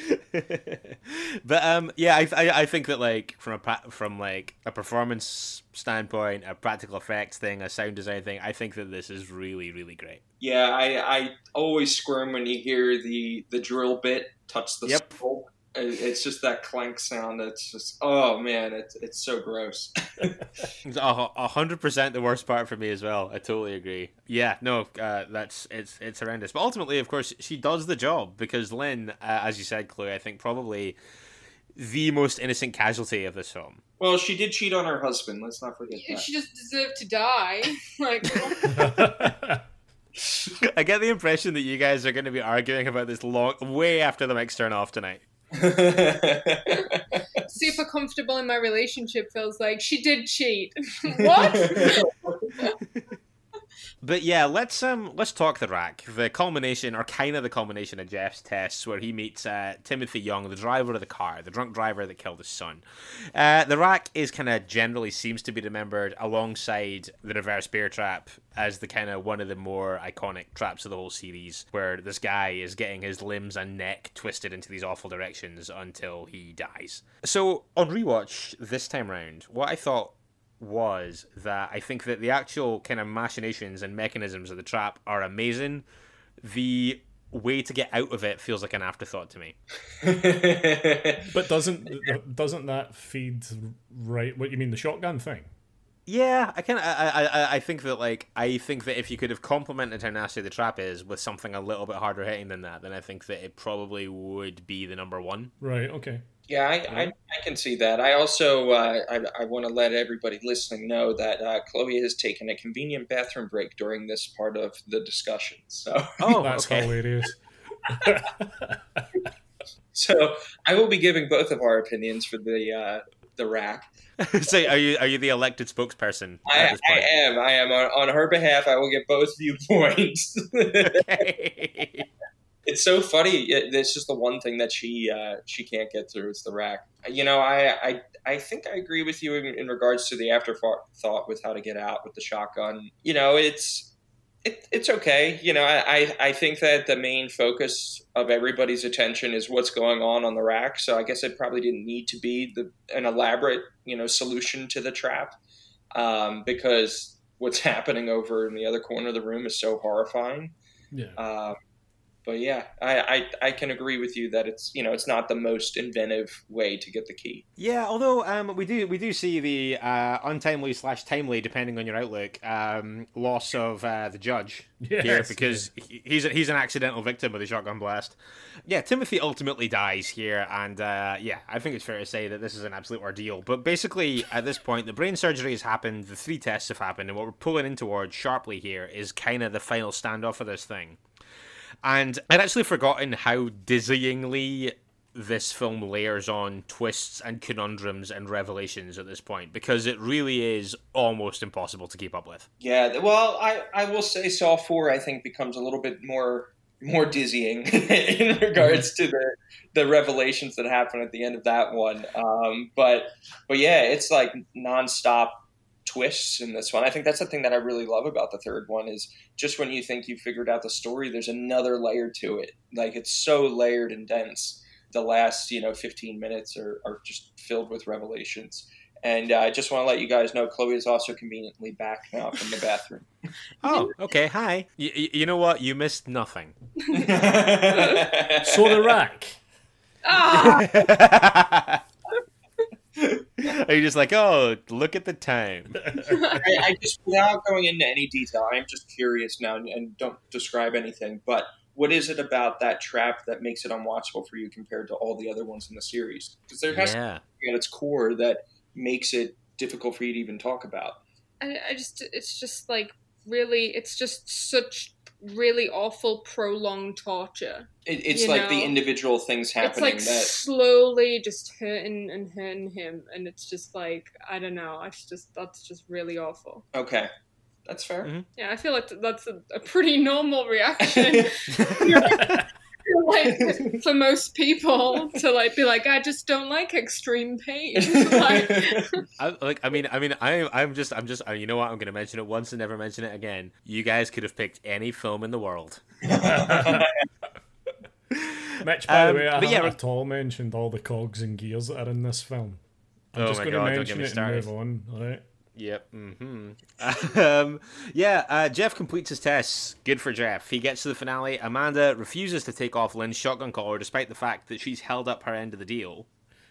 but um, yeah, I, I I think that like from a from like a performance standpoint, a practical effects thing, a sound design thing, I think that this is really really great. Yeah, I I always squirm when you hear the the drill bit touch the Yep. skull. It- It's just that clank sound. That's just oh man, it's it's so gross. A a hundred percent the worst part for me as well. I totally agree. Yeah, no, uh, that's it's it's horrendous. But ultimately, of course, she does the job because Lynn, uh, as you said, Chloe, I think probably the most innocent casualty of this film. Well, she did cheat on her husband. Let's not forget that. She just deserved to die. Like, I get the impression that you guys are going to be arguing about this long, way after the mics turn off tonight. super comfortable in my relationship feels like she did cheat. what? But yeah, let's um let's talk the rack. The culmination, or kind of the culmination of Jeff's tests, where he meets uh, Timothy Young, the driver of the car, the drunk driver that killed his son. Uh, the rack is kind of generally seems to be remembered alongside the reverse bear trap as the kind of one of the more iconic traps of the whole series, where this guy is getting his limbs and neck twisted into these awful directions until he dies. So on rewatch this time round, what I thought was that I think that the actual kind of machinations and mechanisms of the trap are amazing. The way to get out of it feels like an afterthought to me. but doesn't doesn't that feed right? What you mean the shotgun thing? Yeah, I kind of I, I I think that like I think that if you could have complemented how nasty the trap is with something a little bit harder hitting than that, then I think that it probably would be the number one. Right. Okay. Yeah, I, I, I can see that. I also uh, I, I want to let everybody listening know that uh, Chloe has taken a convenient bathroom break during this part of the discussion. So Oh, That's okay. it is. so I will be giving both of our opinions for the uh, the rack. so are you are you the elected spokesperson I, I am. I am on, on her behalf. I will get both viewpoints. Okay. It's so funny. It, it's just the one thing that she uh, she can't get through is the rack. You know, I I, I think I agree with you in, in regards to the afterthought with how to get out with the shotgun. You know, it's it, it's okay. You know, I, I think that the main focus of everybody's attention is what's going on on the rack. So I guess it probably didn't need to be the an elaborate you know solution to the trap um, because what's happening over in the other corner of the room is so horrifying. Yeah. Um, but yeah, I, I I can agree with you that it's you know it's not the most inventive way to get the key. Yeah, although um, we do we do see the uh, untimely slash timely, depending on your outlook, um, loss of uh, the judge here because he- he's a, he's an accidental victim of the shotgun blast. Yeah, Timothy ultimately dies here, and uh, yeah, I think it's fair to say that this is an absolute ordeal. But basically, at this point, the brain surgery has happened, the three tests have happened, and what we're pulling in towards sharply here is kind of the final standoff of this thing. And I'd actually forgotten how dizzyingly this film layers on twists and conundrums and revelations at this point because it really is almost impossible to keep up with. Yeah, well, I I will say Saw Four I think becomes a little bit more more dizzying in regards to the the revelations that happen at the end of that one. Um, but but yeah, it's like nonstop twists in this one. I think that's the thing that I really love about the third one is just when you think you figured out the story, there's another layer to it. Like it's so layered and dense. The last you know 15 minutes are, are just filled with revelations. And uh, I just want to let you guys know Chloe is also conveniently back now from the bathroom. Oh, okay. Hi. Y- y- you know what? You missed nothing. So the rack. Ah, Are you just like, oh, look at the time? I, I just, without going into any detail, I'm just curious now, and, and don't describe anything. But what is it about that trap that makes it unwatchable for you compared to all the other ones in the series? Because there has Yeah. to be at its core that makes it difficult for you to even talk about. I, I just, it's just like really, it's just such really awful prolonged torture. It, it's You like the individual things happening. It's happening like that. slowly just hurting and hurting him, and it's just like I don't know. It's just that's just really awful. Okay, that's fair. Mhm. Yeah, I feel like that's a, a pretty normal reaction. like for most people to like be like, I just don't like extreme pain. like, I, like, I mean, I mean, I, I'm just, I'm just, uh, you know what? I'm going to mention it once and never mention it again. You guys could have picked any film in the world. Mitch, by Um, the way, I but haven't yeah, at all mentioned all the cogs and gears that are in this film. I'm Oh just my going to God, don't mention get me it and started. move on. All right. Yep. hmm um, yeah, uh, Jeff completes his tests. Good for Jeff. He gets to the finale. Amanda refuses to take off Lynn's shotgun collar despite the fact that she's held up her end of the deal.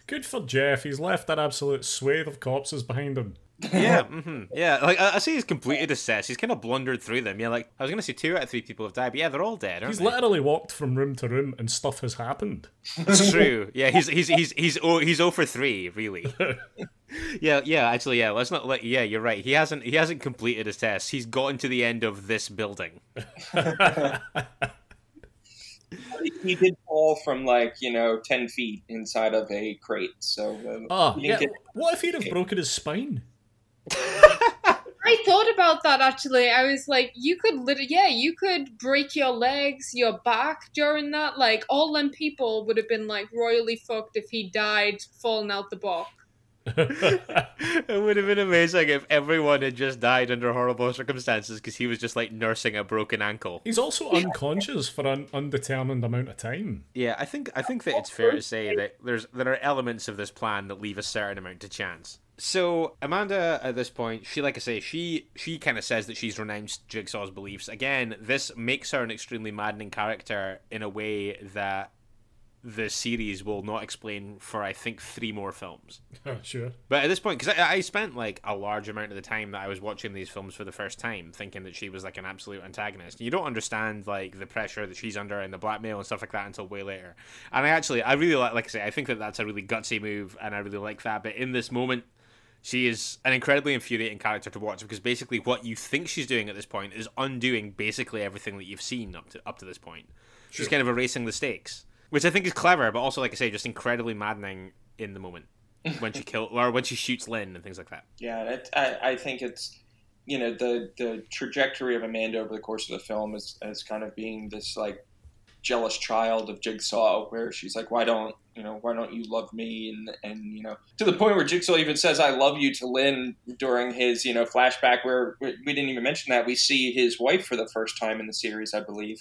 Good for Jeff. He's left an absolute swathe of corpses behind him. Yeah, hmm yeah. Like I, I say, he's completed his tests. He's kind of blundered through them. Yeah, like I was gonna say two out of three people have died, but yeah, they're all dead. Aren't He's they? literally walked from room to room and stuff has happened. That's true. Yeah, he's he's he's he's oh, he's over three really. yeah, yeah. Actually, yeah. Let's not let. Yeah, you're right. He hasn't he hasn't completed his tests. He's gotten to the end of this building. he did fall from like you know ten feet inside of a crate. So uh, Oh, yeah. get What if he'd have broken his spine? I thought about that actually. I was like, you could literally, yeah, you could break your legs, your back during that. Like, all them people would have been like royally fucked if he died falling out the box. it would have been amazing if everyone had just died under horrible circumstances because he was just like nursing a broken ankle. He's also unconscious for an undetermined amount of time. Yeah, I think I think that it's fair to say that there's there are elements of this plan that leave a certain amount to chance. So Amanda, at this point, she like I say, she she kind of says that she's renounced Jigsaw's beliefs. Again, this makes her an extremely maddening character in a way that the series will not explain for I think three more films. sure. But at this point, because I, I spent like a large amount of the time that I was watching these films for the first time, thinking that she was like an absolute antagonist. You don't understand like the pressure that she's under and the blackmail and stuff like that until way later. And I actually, I really like, like I say, I think that that's a really gutsy move, and I really like that. But in this moment, she is an incredibly infuriating character to watch because basically what you think she's doing at this point is undoing basically everything that you've seen up to up to this point. She's kind of erasing the stakes, which I think is clever, but also, like I say, just incredibly maddening in the moment when she kill or when she shoots Lynn and things like that. Yeah, it, I, I think it's you know the the trajectory of Amanda over the course of the film is as kind of being this like jealous child of Jigsaw, where she's like, why don't you know why don't you love me and and you know to the point where Jigsaw even says I love you to Lynn during his you know flashback where we we didn't even mention that we see his wife for the first time in the series, I believe.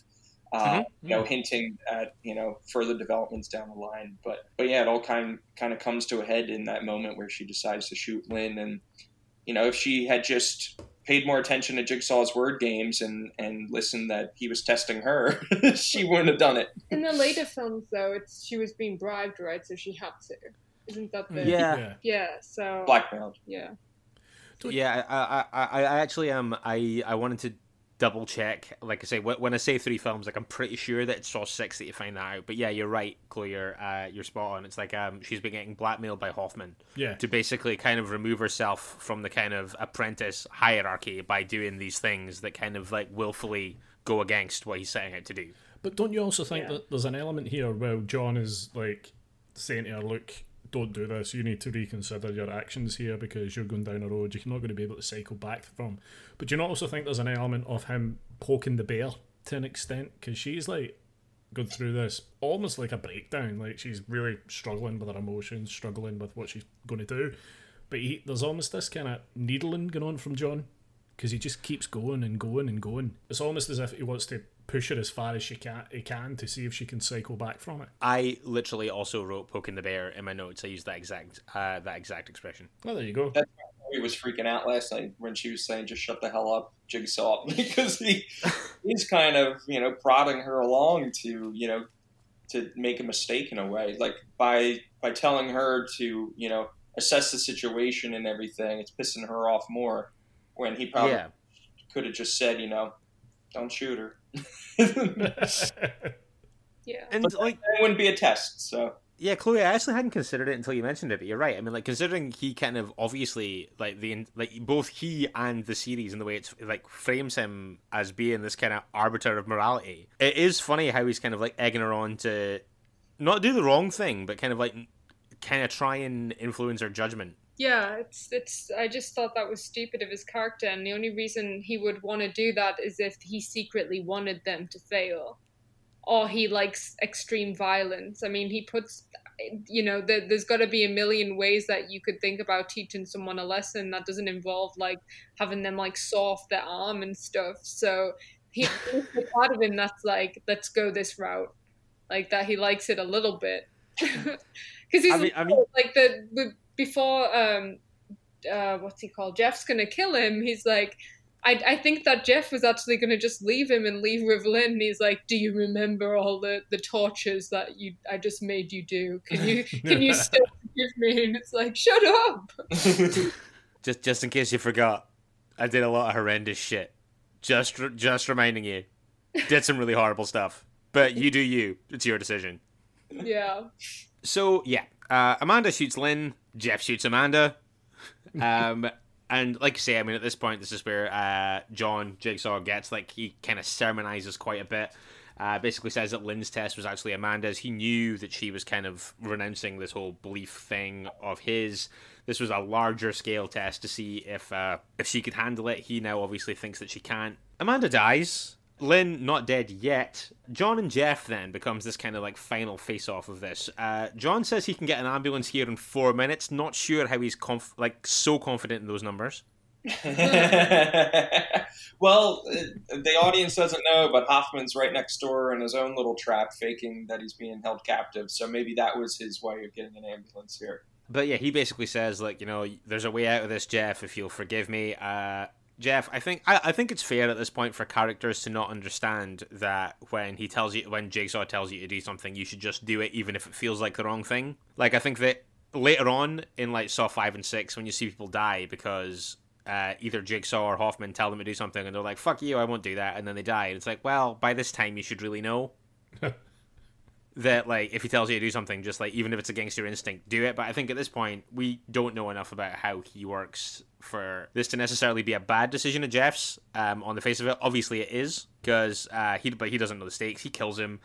Uh, Mhm. You know, hinting at you know further developments down the line, but but yeah, it all kind kind of comes to a head in that moment where she decides to shoot Lynn, and you know if she had just paid more attention to Jigsaw's word games and and listened that he was testing her, she wouldn't have done it. In the later films, though, it's she was being bribed, right? So she had to. Isn't that the. Yeah. Yeah. Yeah, so. Blackmailed. Yeah. Yeah, I, I, I, I actually am. I, I wanted to double check. Like I say, when I say three films, like I'm pretty sure that it's Saw six that you find that out. But yeah, you're right, Chloe. You're, uh, you're spot on. It's like um, she's been getting blackmailed by Hoffman Yeah. to basically kind of remove herself from the kind of apprentice hierarchy by doing these things that kind of like willfully go against what he's setting out to do. But don't you also think Yeah. that there's an element here where John is like saying to her, "Look, don't do this. You need to reconsider your actions here because you're going down a road you're not going to be able to cycle back from." But you not also think there's an element of him poking the bear to an extent because she's like going through this almost like a breakdown. Like she's really struggling with her emotions, struggling with what she's going to do. But he, there's almost this kind of needling going on from John because he just keeps going and going and going. It's almost as if he wants to push her as far as she can, he can to see if she can cycle back from it. I literally also wrote "poking the bear" in my notes. I used that exact uh, that exact expression. Well, there you go. That's why he was freaking out last night when she was saying, "Just shut the hell up, Jigsaw," because he he's kind of you know prodding her along to you know to make a mistake in a way, like by by telling her to you know assess the situation and everything. It's pissing her off more when he probably yeah, could have just said, you know, don't shoot her. Yeah. and like it wouldn't be a test. So Yeah, Chloe, I actually hadn't considered it until you mentioned it, but you're right. I mean, like considering he kind of obviously like the like both he and the series and the way it's like frames him as being this kind of arbiter of morality. It is funny how he's kind of like egging her on to not do the wrong thing, but kind of like kind of try and influence her judgment. Yeah, it's it's. I just thought that was stupid of his character, and the only reason he would want to do that is if he secretly wanted them to fail, or he likes extreme violence. I mean, he puts, you know, there, there's got to be a million ways that you could think about teaching someone a lesson that doesn't involve like having them like saw off their arm and stuff. So he, part of him that's like, let's go this route. like that he likes it a little bit because he's I mean- I mean- like the before um uh what's he called Jeff's gonna kill him he's like I, I think that Jeff was actually going to just leave him and leave with Lynn. He's like, "Do you remember all the, the tortures that you I just made you do? Can you can you still forgive me?" And it's like, "Shut up." Just just in case you forgot, I did a lot of horrendous shit. Just just reminding you, did some really horrible stuff. But you do you. It's your decision. Yeah. So yeah, uh, Amanda shoots Lynn. Jeff shoots Amanda. Um, and like I say, I mean, at this point, this is where uh, John Jigsaw gets like he kind of sermonizes quite a bit. Uh, basically says that Lynn's test was actually Amanda's. He knew that she was kind of renouncing this whole belief thing of his. This was a larger scale test to see if uh, if she could handle it. He now obviously thinks that she can't. Amanda dies. Lynn not dead yet. John and Jeff then becomes this kind of like final face off of this. Uh, John says he can get an ambulance here in four minutes. Not sure how he's conf- like so confident in those numbers. well, uh, the audience doesn't know, but Hoffman's right next door in his own little trap, faking that he's being held captive. So maybe that was his way of getting an ambulance here. But yeah, he basically says like you know, there's a way out of this, Jeff. If you'll forgive me, uh, Jeff. I think I, I think it's fair at this point for characters to not understand that when he tells you when Jigsaw tells you to do something, you should just do it, even if it feels like the wrong thing. Like I think that later on in like Saw five and six, when you see people die because uh, either Jigsaw or Hoffman tell them to do something, and they're like, "Fuck you, I won't do that," and then they die. And it's like, well, by this time, you should really know that, like, if he tells you to do something, just like even if it's against your instinct, do it. But I think at this point, we don't know enough about how he works for this to necessarily be a bad decision of Jeff's. Um, on the face of it, obviously it is because uh, he, but he doesn't know the stakes. He kills him.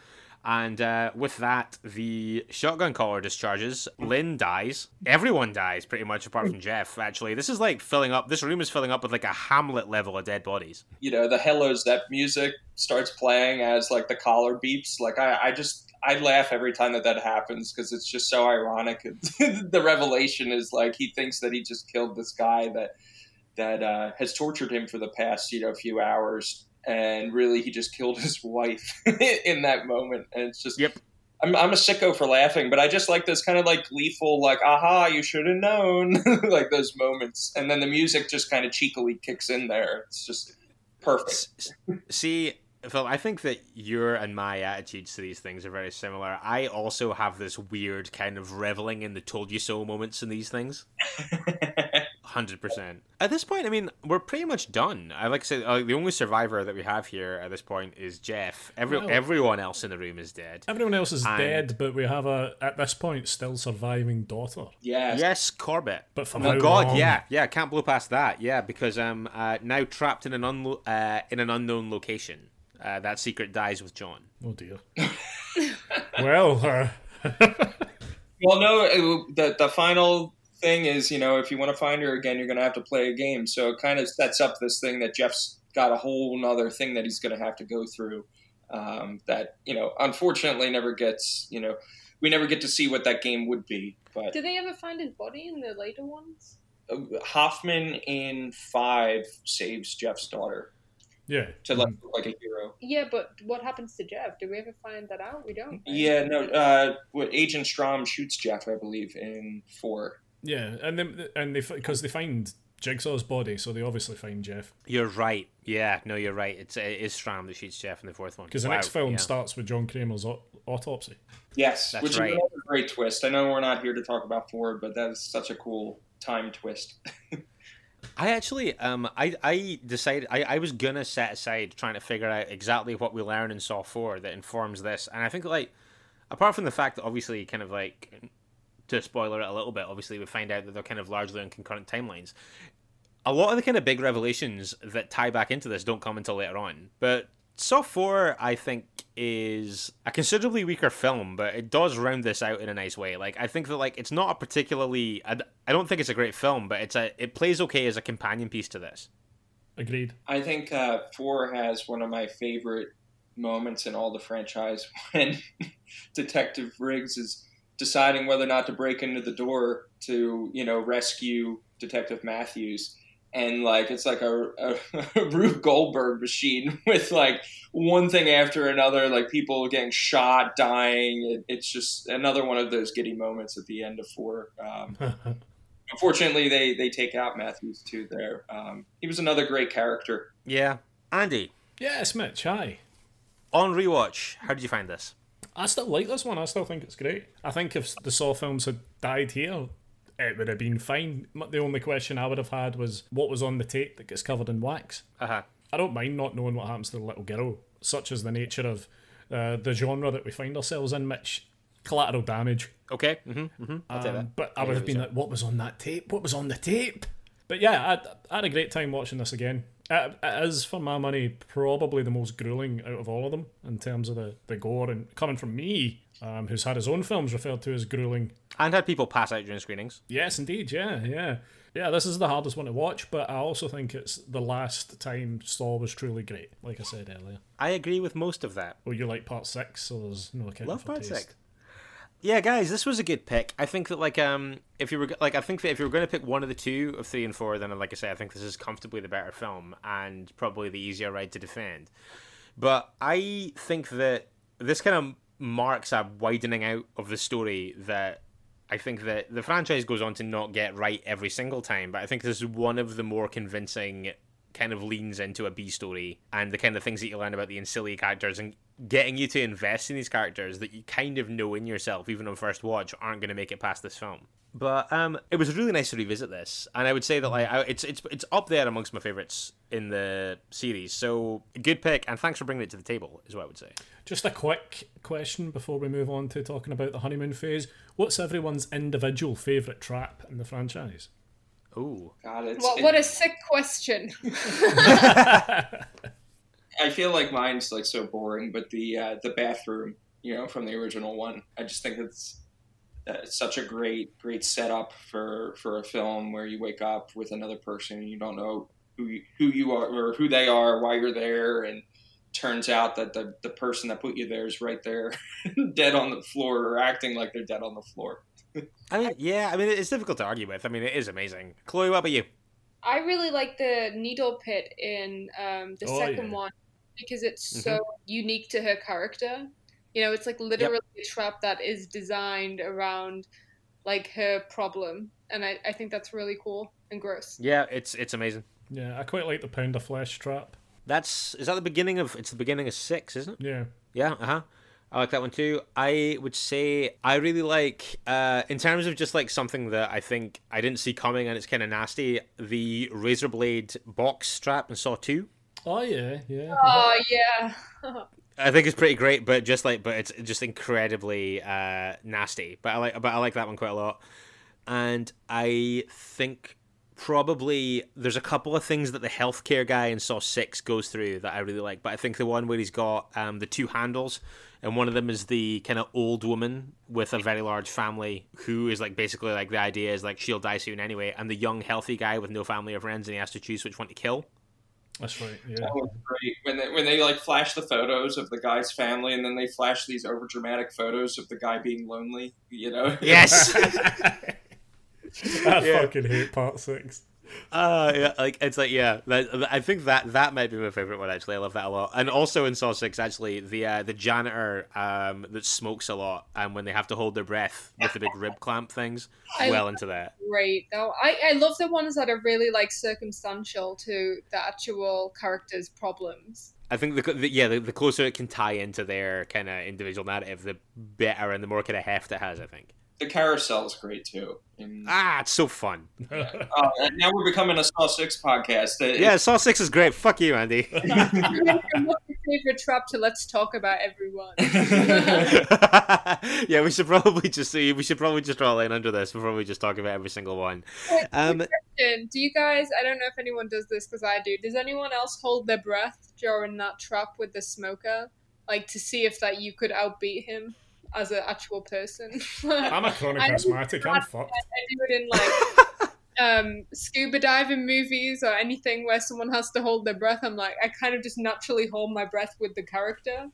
And uh, with that, the shotgun caller discharges. Lynn dies. Everyone dies, pretty much, apart from Jeff. Actually, this is like filling up. This room is filling up with like a Hamlet level of dead bodies. You know, the Hello Zep music starts playing as like the collar beeps. Like I, I just I laugh every time that that happens because it's just so ironic. the revelation is like he thinks that he just killed this guy that that uh, has tortured him for the past you know few hours, and really he just killed his wife in that moment. And it's just Yep. I'm, I'm a sicko for laughing, but I just like this kind of like gleeful, like, aha, you should have known, like those moments. And then the music just kind of cheekily kicks in there. It's just perfect. See, Phil, I think that your and my attitudes to these things are very similar. I also have this weird kind of reveling in the told you so moments in these things. 100%. At this point, I mean, we're pretty much done. I like to say uh, the only survivor that we have here at this point is Jeff. Every, Well- everyone else in the room is dead. Everyone else is And- dead, but we have a at this point still surviving daughter. yes. Yes, Corbett. But for Oh how God, long? yeah, yeah, can't blow past that. Yeah, because I'm um, uh, now trapped in an unlo- uh, in an unknown location. Uh, that secret dies with John. Oh dear. well, uh, Well, no, it, the, the final thing is, you know, if you want to find her again, you're going to have to play a game. So it kind of sets up this thing that Jeff's got a whole nother thing that he's going to have to go through um, that, you know, unfortunately never gets, you know, we never get to see what that game would be. But Did they ever find his body in the later ones? uh, Hoffman in five saves Jeff's daughter yeah. to like, look like a hero. Yeah, but what happens to Jeff? Do we ever find that out? We don't. right? Yeah, no, uh, what Agent Strahm shoots Jeff, I believe, in four. Yeah, and then and they because they find Jigsaw's body, so they obviously find Jeff. You're right. Yeah, no, you're right. It's it is Strahm that shoots Jeff in the fourth one. Because the Wow, next film yeah. starts with John Kramer's autopsy. Yes, That's which right. is another great twist. I know we're not here to talk about Four, but that is such a cool time twist. I actually, um, I, I decided I, I was gonna set aside trying to figure out exactly what we learned in Saw Four that informs this, and I think like, apart from the fact that obviously, kind of like, to spoiler it a little bit, obviously we find out that they're kind of largely on concurrent timelines. A lot of the kind of big revelations that tie back into this don't come until later on, but Saw 4, I think, is a considerably weaker film, but it does round this out in a nice way. Like, I think that, like, it's not a particularly... I, I don't think it's a great film, but it's a it plays okay as a companion piece to this. Agreed. I think uh, four has one of my favorite moments in all the franchise when Detective Riggs is deciding whether or not to break into the door to, you know, rescue Detective Matthews. And like it's like a, a, Rube Goldberg machine with like one thing after another, like people getting shot, dying. It, it's just another one of those giddy moments at the end of four. Um, unfortunately, they they take out Matthews too. There, um, he was another great character. Yeah, Andy. Yes, Mitch. Hi. On rewatch, how did you find this? I still like this one. I still think it's great. I think if the Saw films had died here, it would have been fine. The only question I would have had was what was on the tape that gets covered in wax. Uh huh. I don't mind not knowing what happens to the little girl, such as the nature of uh, the genre that we find ourselves in, Mitch. Collateral damage. Okay. Mm-hmm. mm-hmm. I'll Um, but I would have been like, what was on that tape? What was on the tape? But yeah, I, I had a great time watching this again. It, it is, for my money, probably the most grueling out of all of them in terms of the, the gore. And coming from me, um, who's had his own films referred to as grueling, and had people pass out during screenings. Yes, indeed. Yeah, yeah, yeah. This is the hardest one to watch, but I also think it's the last time Saw was truly great. Like I said earlier. I agree with most of that. Well, you like part six, so there's no accounting Love part taste. six. Yeah, guys, this was a good pick. I think that like um if you were like I think that if you were going to pick one of the two of three and four, then like I say, I think this is comfortably the better film and probably the easier ride to defend. But I think that this kind of marks a widening out of the story that I think that the franchise goes on to not get right every single time, but I think this is one of the more convincing kind of leans into a B story and the kind of things that you learn about the ancillary characters and getting you to invest in these characters that you kind of know in yourself, even on first watch, aren't going to make it past this film. But um, it was really nice to revisit this, and I would say that like I, it's it's it's up there amongst my favorites in the series. So good pick, and thanks for bringing it to the table, is what I would say. Just a quick question before we move on to talking about the honeymoon phase. What's everyone's individual favourite trap in the franchise? Ooh, God, it's What, it- what a sick question. I feel like mine's like so boring, but the uh, the bathroom, you know, from the original one, I just think it's uh, such a great great setup for for a film where you wake up with another person and you don't know who you, who you are or who they are, why you're there, and turns out that the the person that put you there is right there, dead on the floor or acting like they're dead on the floor. I mean, yeah, I mean it's difficult to argue with. I mean, it is amazing. Chloe, what about you? I really like the needle pit in um, the Oh, second yeah. one because it's so unique to her character. You know, it's like literally a trap that is designed around like her problem, and I, I think that's really cool and gross. Yeah, it's it's amazing. Yeah, I quite like the pound of flesh trap. That's is that the beginning of it's the beginning of six, isn't it? Yeah. Yeah, uh huh. I like that one too. I would say I really like, uh, in terms of just like something that I think I didn't see coming and it's kind of nasty, the razor blade box strap in Saw 2. Oh yeah, yeah. Oh yeah, I think it's pretty great, but just like, but it's just incredibly uh, nasty. But I like, but I like that one quite a lot. And I think probably there's a couple of things that the healthcare guy in Saw Six goes through that I really like. But I think the one where he's got um, the two handles, and one of them is the kind of old woman with a very large family who is like basically like the idea is like she'll die soon anyway, and the young healthy guy with no family or friends, and he has to choose which one to kill. That's right. Yeah. That was great when they when they like flash the photos of the guy's family and then they flash these over dramatic photos of the guy being lonely. You know. Yes. I Yeah. fucking hate part six. Uh, yeah, like it's like yeah, that, I think that that might be my favorite one actually. I love that a lot. And also in Saw Six, actually, the uh, the janitor um that smokes a lot, and when they have to hold their breath with the big rib clamp things, I- well into that. great though. I I love the ones that are really like circumstantial to the actual characters' problems. I think the, the yeah the, the closer it can tie into their kind of individual narrative, the better and the more kind of heft it has. I think. The carousel is great too. And, Ah, it's so fun. uh, and now we're becoming a Saw Six podcast. It- Yeah, Saw Six is great. Fuck you, Andy. From what's your favorite trap to let's talk about everyone. yeah, we should probably just see. We should probably just draw a line under this before we just talk about every single one. Um, question. Do you guys? I don't know if anyone does this because I do. Does anyone else hold their breath during that trap with the smoker, like to see if that you could outbeat him as an actual person? I'm a chronic asthmatic. I'm fucked. I do it in like um, scuba diving movies or anything where someone has to hold their breath. I'm like, I kind of just naturally hold my breath with the character,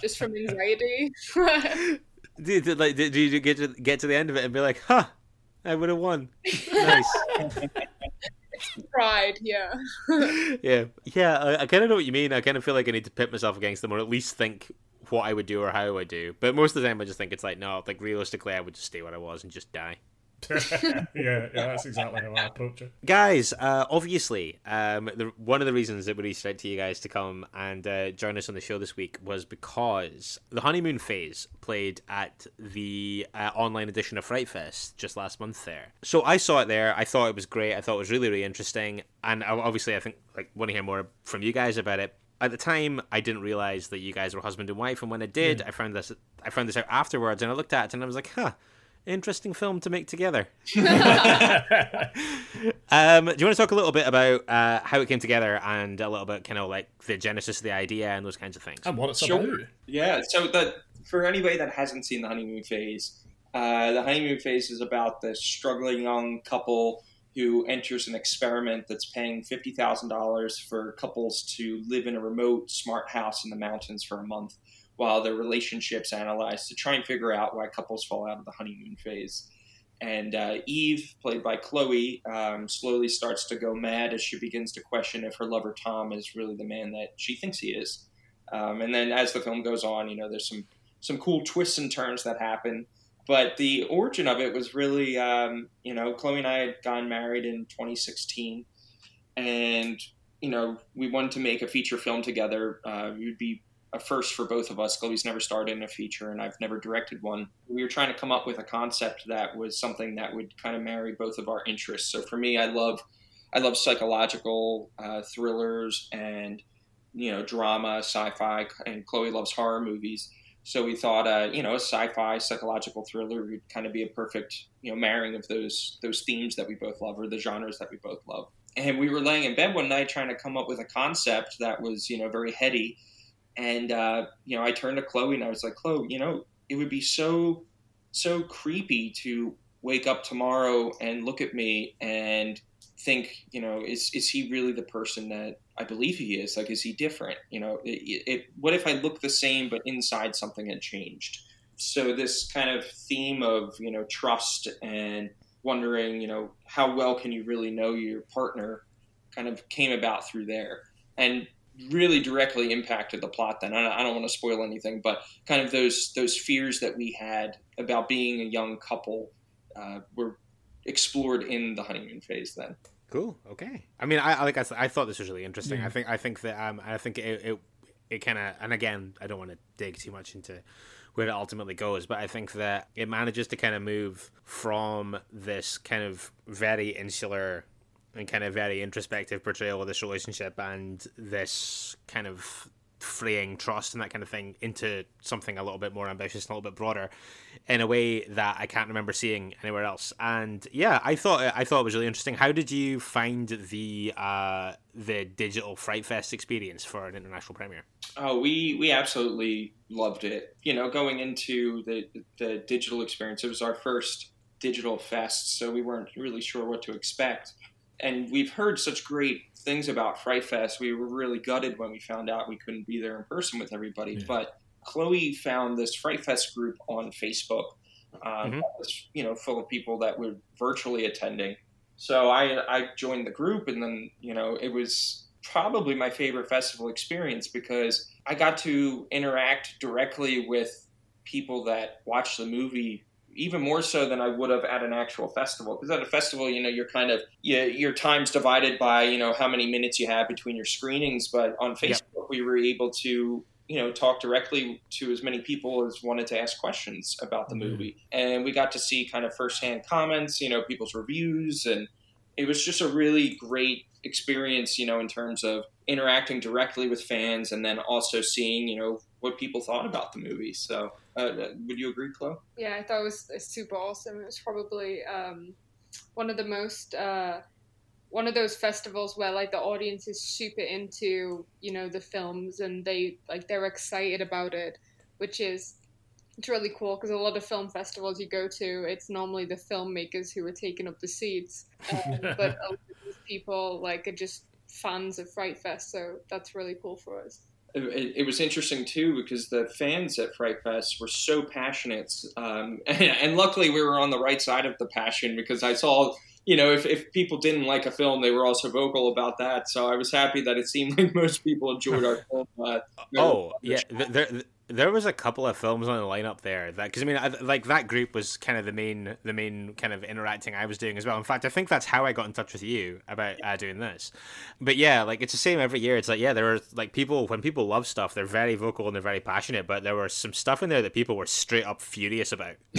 just from anxiety. do, do, like, do, do you get to get to the end of it and be like, "Huh, I would have won"? Nice. Pride, yeah. yeah, yeah. I, I kind of know what you mean. I kind of feel like I need to pit myself against them, or at least think what I would do or how I would do. But most of the time, I just think it's like, no, like realistically, I would just stay where I was and just die. yeah, yeah, that's exactly how I approach it. Guys, uh, obviously, um, the, one of the reasons that we reached out to you guys to come and uh, join us on the show this week was because the honeymoon phase played at the uh, online edition of Fright Fest just last month there. So I saw it there. I thought it was great. I thought it was really, really interesting. And obviously, I think like want to hear more from you guys about it at the time I didn't realize that you guys were husband and wife and when I did I found this I found this out afterwards and I looked at it and I was like huh interesting film to make together. um, do you want to talk a little bit about uh, how it came together and a little bit kind of like the genesis of the idea and those kinds of things? And what it's Sure. about. Yeah. So that for anybody that hasn't seen the honeymoon phase, uh, the honeymoon phase is about the struggling young couple who enters an experiment that's paying fifty thousand dollars for couples to live in a remote smart house in the mountains for a month while their relationships analyzed to try and figure out why couples fall out of the honeymoon phase. And uh, Eve, played by Chloe, um, slowly starts to go mad as she begins to question if her lover Tom is really the man that she thinks he is. Um, and then as the film goes on, you know, there's some some cool twists and turns that happen. But the origin of it was really, um, you know, Chloe and I had gotten married in 2016, and you know, we wanted to make a feature film together. Uh, it would be a first for both of us. Chloe's never starred in a feature, and I've never directed one. We were trying to come up with a concept that was something that would kind of marry both of our interests. So for me, I love, I love psychological uh, thrillers and you know drama, sci-fi, and Chloe loves horror movies. So we thought, uh, you know, a sci-fi psychological thriller would kind of be a perfect, you know, marrying of those those themes that we both love or the genres that we both love. And we were laying in bed one night trying to come up with a concept that was, you know, very heady and uh, you know, I turned to Chloe and I was like, Chloe, you know, it would be so so creepy to wake up tomorrow and look at me and think, you know, is is he really the person that I believe he is? Like, is he different? You know, it, it, what if I look the same but inside something had changed? So this kind of theme of you know trust and wondering, you know, how well can you really know your partner, kind of came about through there. And really directly impacted the plot. Then I don't want to spoil anything, but kind of those those fears that we had about being a young couple uh, were explored in the honeymoon phase. Then. Cool. Okay. I mean, I like I, I thought this was really interesting. I think I think that um I think it it, it kind of and again I don't want to dig too much into where it ultimately goes, but I think that it manages to kind of move from this kind of very insular and kind of very introspective portrayal of this relationship and this kind of freeing trust and that kind of thing into something a little bit more ambitious and a little bit broader in a way that I can't remember seeing anywhere else. And yeah, I thought I thought it was really interesting. How did you find the uh, the digital Fright Fest experience for an international premiere? Oh, we we absolutely loved it. You know, going into the the digital experience, it was our first digital fest, so we weren't really sure what to expect and we've heard such great things about Fright Fest. We were really gutted when we found out we couldn't be there in person with everybody. Yeah. But Chloe found this Fright Fest group on Facebook, um, mm-hmm. was, you know, full of people that were virtually attending. So I I joined the group, and then you know it was probably my favorite festival experience because I got to interact directly with people that watched the movie even more so than I would have at an actual festival. Because at a festival, you know, you're kind of you, your time's divided by you know how many minutes you have between your screenings. But on Facebook, yep. we were able to you know talk directly to as many people as wanted to ask questions about the mm-hmm. movie, and we got to see kind of firsthand comments, you know, people's reviews, and it was just a really great experience, you know, in terms of interacting directly with fans and then also seeing, you know, what people thought about the movie. So, uh, would you agree, Chloe? Yeah, I thought it was super awesome. It was probably um, one of the most uh, one of those festivals where like the audience is super into you know the films and they like they're excited about it, which is it's really cool because a lot of film festivals you go to, it's normally the filmmakers who are taking up the seats, um, but people like are just fans of Fright Fest, so that's really cool for us it, it, was interesting too because the fans at Fright Fest were so passionate, um, and, and, luckily we were on the right side of the passion because I saw you know, if, if people didn't like a film, they were also vocal about that. So I was happy that it seemed like most people enjoyed our film. Uh, oh, yeah. There, there was a couple of films on the lineup there that because I mean I, like that group was kind of the main the main kind of interacting I was doing as well. In fact, I think that's how I got in touch with you about uh, doing this. But yeah, like it's the same every year. It's like yeah, there are like people when people love stuff, they're very vocal and they're very passionate. But there was some stuff in there that people were straight up furious about.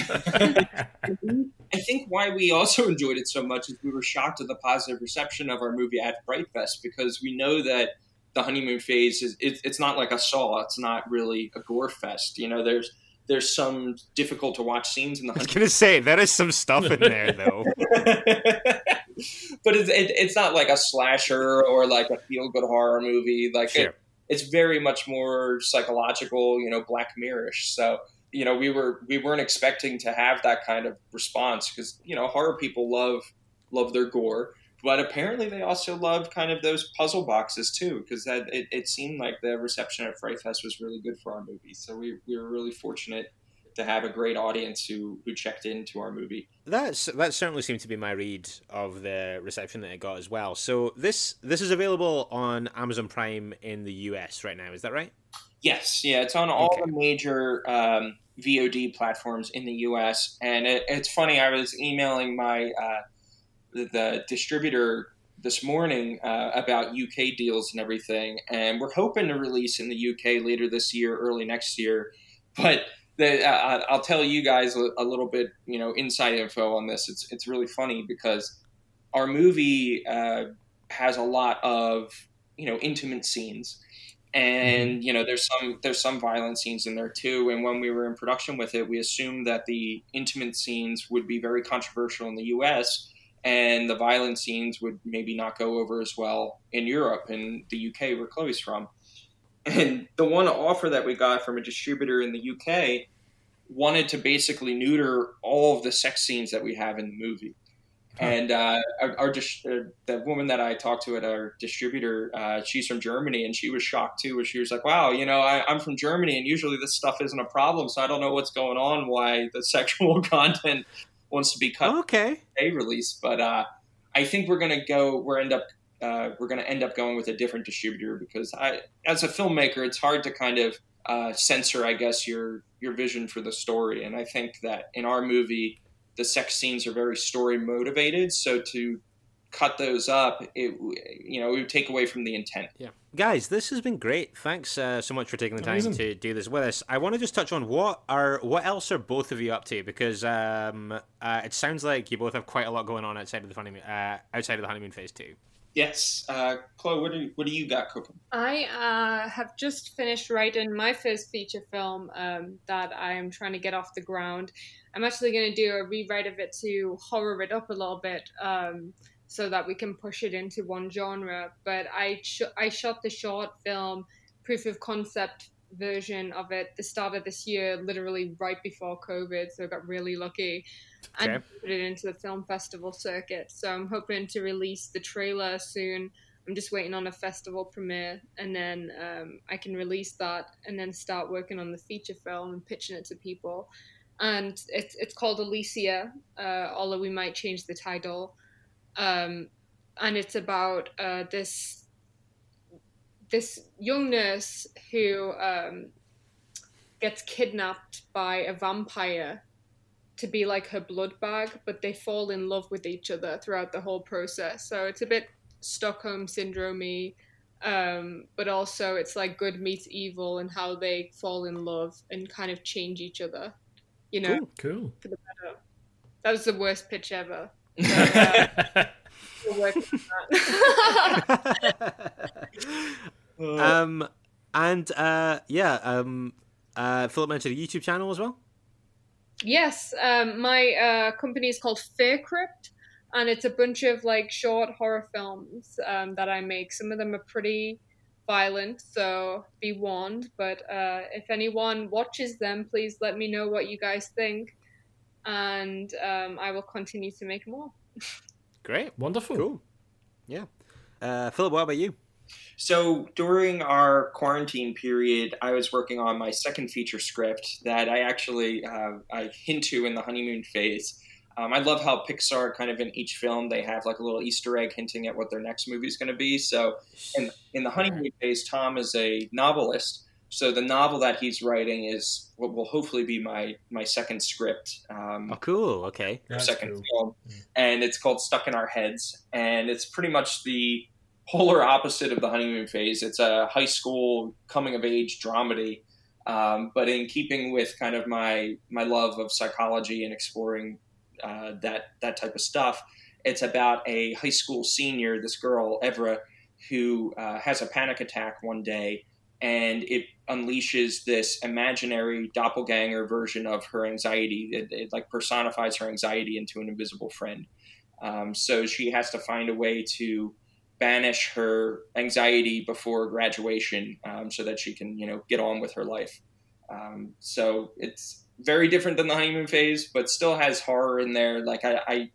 I think why we also enjoyed it so much is we were shocked at the positive reception of our movie at Fright Fest because we know that the honeymoon phase is it, it's not like a saw. It's not really a gore fest you know? There's there's some difficult to watch scenes in the I was gonna say that is some stuff in there though. But it's, it, it's not like a slasher or like a feel good horror movie. Like sure. it, it's very much more psychological you know black mirrorish. So you know we were we weren't expecting to have that kind of response because you know horror people love love their gore but apparently they also loved kind of those puzzle boxes too because that it, it, seemed like the reception at Fright Fest was really good for our movie. So we, we were really fortunate to have a great audience who who checked into our movie. That's that certainly seemed to be my read of the reception that it got as well. So this this is available on Amazon Prime in the US right now. Is that right? Yes, yeah, it's on all okay. the major um, VOD platforms in the US. And it, it's funny, I was emailing my uh, the distributor this morning uh, about UK deals and everything, and we're hoping to release in the UK later this year, early next year. But the, uh, I'll tell you guys a, a, little bit, you know, inside info on this. It's it's really funny because our movie uh, has a lot of you know intimate scenes, and mm-hmm. you know there's some there's some violent scenes in there too. And when we were in production with it, we assumed that the intimate scenes would be very controversial in the U.S and the violent scenes would maybe not go over as well in Europe and the UK, where Chloe's from. And the one offer that we got from a distributor in the UK wanted to basically neuter all of the sex scenes that we have in the movie. And uh, our, our uh, the woman that I talked to at our distributor, uh, she's from Germany, and she was shocked too. Where she was like, "Wow, you know, I, I'm from Germany, and usually this stuff isn't a problem, so I don't know what's going on. Why the sexual content wants to be cut okay. a release but uh, i think we're gonna go we're end up uh, we're gonna end up going with a different distributor because i as a filmmaker it's hard to kind of uh, censor i guess your your vision for the story. And i think that in our movie the sex scenes are very story motivated. So to cut those up, it you know it would take away from the intent. Yeah, guys, this has been great. Thanks uh, so much for taking the time Amazing. to do this with us. I want to just touch on what are what else are both of you up to because um, uh, it sounds like you both have quite a lot going on outside of the honeymoon uh, outside of the honeymoon phase too. Yes, uh, Chloe, what do you, what do you got cooking? I uh, have just finished writing my first feature film um, that I am trying to get off the ground. I'm actually going to do a rewrite of it to horror it up a little bit. Um, so that we can push it into one genre. But I sh- I shot the short film proof of concept version of it the start of this year, literally right before COVID. So I got really lucky okay. and put it into the film festival circuit. So I'm hoping to release the trailer soon. I'm just waiting on a festival premiere, and then um, I can release that, and then start working on the feature film and pitching it to people. And it's it's called Alicia, uh, although we might change the title um, and it's about uh, this this young nurse who um, gets kidnapped by a vampire to be like her blood bag, but they fall in love with each other throughout the whole process. So it's a bit Stockholm syndrome um, but also it's like good meets evil and how they fall in love and kind of change each other. You know, cool. cool. For the better. That was the worst pitch ever. Uh, um, and uh, yeah, um, uh, Philip mentioned a YouTube channel as well. Yes, um, my uh, company is called Fear Crypt, and it's a bunch of like short horror films um, that I make. Some of them are pretty violent, so be warned. But uh, if anyone watches them, please let me know what you guys think, and um, I will continue to make more. Great, wonderful, cool. Yeah. Uh, Philip, what about you? So during our quarantine period, I was working on my second feature script that I actually uh, I hint to in the honeymoon phase. Um, I love how Pixar kind of in each film they have like a little Easter egg hinting at what their next movie is going to be. So in in the honeymoon phase, Tom is a novelist. So the novel that he's writing is what will hopefully be my my second script. Um, Oh, cool. Okay. That's second cool. film, and it's called Stuck in Our Heads, and it's pretty much the polar opposite of the honeymoon phase. It's a high school coming of age dramedy, um, but in keeping with kind of my my love of psychology and exploring uh, that that type of stuff. It's about a high school senior, this girl Evra, who uh, has a panic attack one day, and it unleashes this imaginary doppelganger version of her anxiety. It, it like personifies her anxiety into an invisible friend. Um, so she has to find a way to banish her anxiety before graduation, um, so that she can, you know, get on with her life. Um, so it's very different than the honeymoon phase, but still has horror in there. Like I, I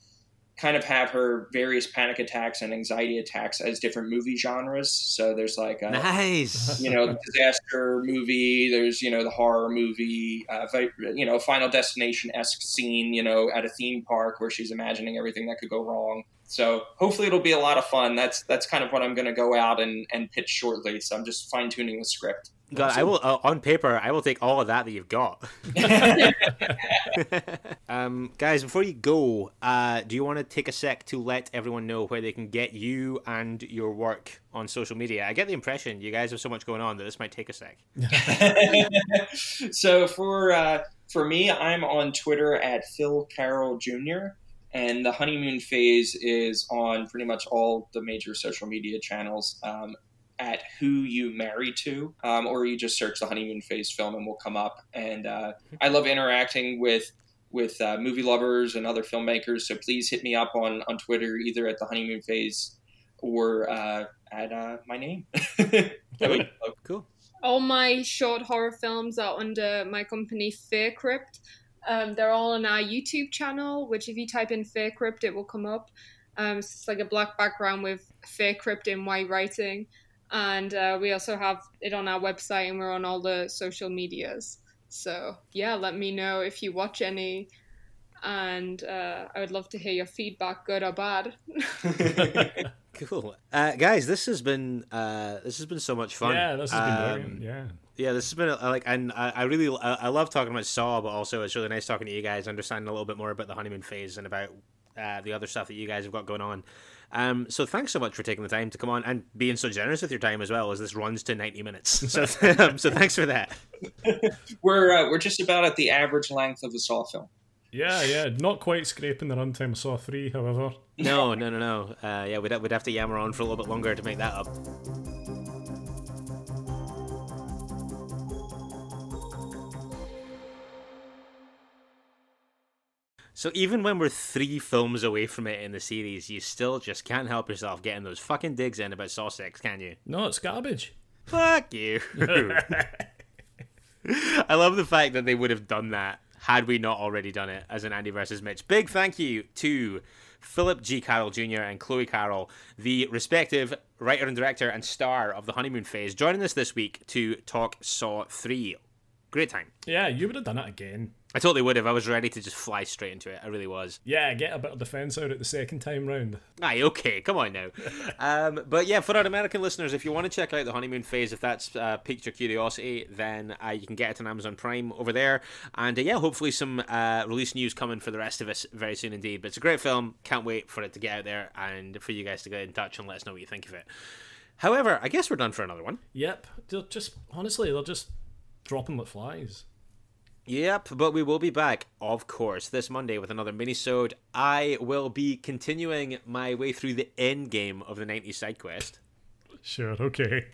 kind of have her various panic attacks and anxiety attacks as different movie genres. So there's like a, Nice. you know, disaster movie. There's you know the horror movie. Uh, you know, Final Destination esque scene. You know, at a theme park where she's imagining everything that could go wrong. So hopefully it'll be a lot of fun. That's that's kind of what I'm going to go out and, and pitch shortly. So I'm just fine tuning the script. God, I will uh, on paper. I will take all of that that you've got. um, guys, before you go, uh, do you want to take a sec to let everyone know where they can get you and your work on social media? I get the impression you guys have so much going on that this might take a sec. so for uh, for me, I'm on Twitter at Phil Carroll Jr. And the honeymoon phase is on pretty much all the major social media channels um, at Who You Marry To, um, or you just search the honeymoon phase film and will come up. And uh, I love interacting with with uh, movie lovers and other filmmakers. So please hit me up on on Twitter, either at the honeymoon phase or uh, at uh, my name. That would be love. Cool. all my short horror films are under my company Fear Crypt. Um, they're all on our YouTube channel, which if you type in Fear Crypt, it will come up. Um, so it's like a black background with Fear Crypt in white writing. And uh, we also have it on our website and we're on all the social medias. So yeah, let me know if you watch any. And uh, I would love to hear your feedback, good or bad. Cool, uh, guys. This has been uh, this has been so much fun. Yeah, this has been Um, brilliant. Yeah. Yeah, this has been uh, like, and I, I really, I, I love talking about Saw, but also it's really nice talking to you guys, understanding a little bit more about the honeymoon phase and about uh, the other stuff that you guys have got going on. Um, so thanks so much for taking the time to come on and being so generous with your time as well, as this runs to ninety minutes. So, um, so thanks for that. we're uh, we're just about at the average length of a Saw film. Yeah, yeah. Not quite scraping the runtime of Saw 3, however. No, no, no, no. Uh, yeah, we'd we'd have to yammer on for a little bit longer to make that up. So even when we're three films away from it in the series, you still just can't help yourself getting those fucking digs in about Saw Six, can you? No, it's garbage. Fuck you. I love the fact that they would have done that had we not already done it as an Andy versus Mitch. Big thank you to Philip G. Carroll Jr. and Chloe Carroll, the respective writer and director and star of The Honeymoon Phase, joining us this week to talk Saw 3. Great time. Yeah, you would have done it again. I totally would have. I was ready to just fly straight into it. I really was. Yeah, get a bit of defence out at the second time round. Aye, okay, come on now. um, but yeah, for our American listeners, if you want to check out the honeymoon phase, if that's uh, piqued your curiosity, then uh, you can get it on Amazon Prime over there. And uh, yeah, hopefully some uh, release news coming for the rest of us very soon indeed. But it's a great film. Can't wait for it to get out there and for you guys to get in touch and let us know what you think of it. However, I guess we're done for another one. Yep. They're just, honestly, they're just dropping like flies. Yep, but we will be back, of course, this Monday with another mini-sode. I will be continuing my way through the end game of the 90s side quest. Sure, okay.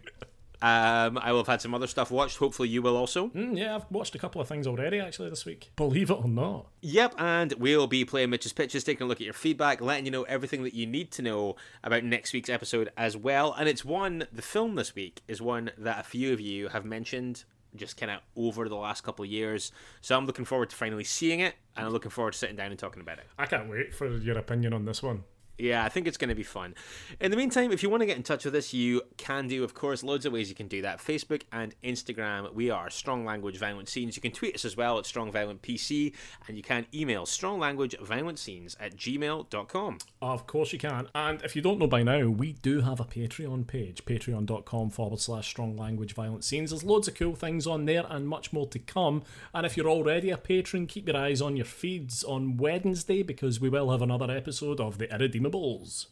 Um, I will have had some other stuff watched. Hopefully, you will also. Mm, yeah, I've watched a couple of things already actually this week. Believe it or not. Yep, and we'll be playing Mitch's pitches, taking a look at your feedback, letting you know everything that you need to know about next week's episode as well. And it's one, the film this week is one that a few of you have mentioned just kind of over the last couple of years. So I'm looking forward to finally seeing it, and I'm looking forward to sitting down and talking about it. I can't wait for your opinion on this one. Yeah, I think it's going to be fun. In the meantime, if you want to get in touch with us, you can do, of course, loads of ways you can do that. Facebook and Instagram, we are Strong Language Violent Scenes. You can tweet us as well at Strong Violent PC, and you can email Strong Language Violent Scenes at gmail.com. Of course you can. And if you don't know by now, we do have a Patreon page, patreon.com forward slash strong language violent scenes. There's loads of cool things on there and much more to come. And if you're already a patron, keep your eyes on your feeds on Wednesday because we will have another episode of The Irredeemables.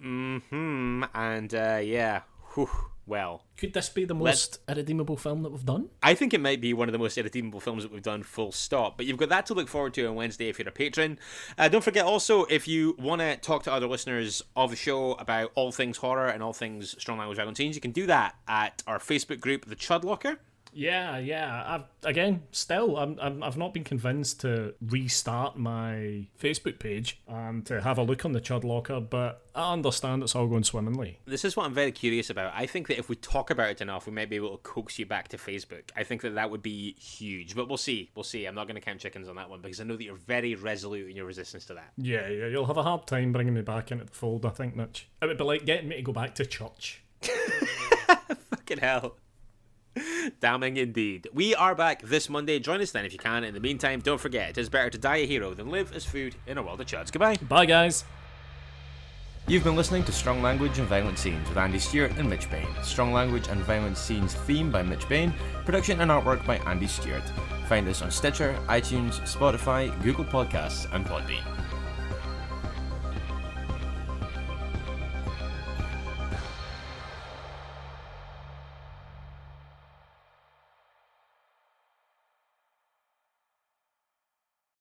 Hmm, and uh, yeah, whew, well. Could this be the most irredeemable film that we've done? I think it might be one of the most irredeemable films that we've done, full stop. But you've got that to look forward to on Wednesday if you're a patron. Uh, don't forget also, if you want to talk to other listeners of the show about all things horror and all things strong language violent scenes, you can do that at our Facebook group, The Chud Locker. Yeah, yeah. I've again, still, I'm, I'm I've not been convinced to restart my Facebook page and to have a look on the Chud Locker, but I understand it's all going swimmingly. This is what I'm very curious about. I think that if we talk about it enough, we might be able to coax you back to Facebook. I think that that would be huge, but we'll see. We'll see. I'm not going to count chickens on that one because I know that you're very resolute in your resistance to that. Yeah, yeah. You'll have a hard time bringing me back into the fold. I think, Mitch. It would be like getting me to go back to church. Fucking hell. Damning indeed. We are back this Monday. Join us then if you can. In the meantime, don't forget it is better to die a hero than live as food in a world of chuds. Goodbye. Bye, guys. You've been listening to Strong Language and Violent Scenes with Andy Stewart and Mitch Bain. Strong Language and Violent Scenes theme by Mitch Bain, production and artwork by Andy Stewart. Find us on Stitcher, iTunes, Spotify, Google Podcasts, and Podbean.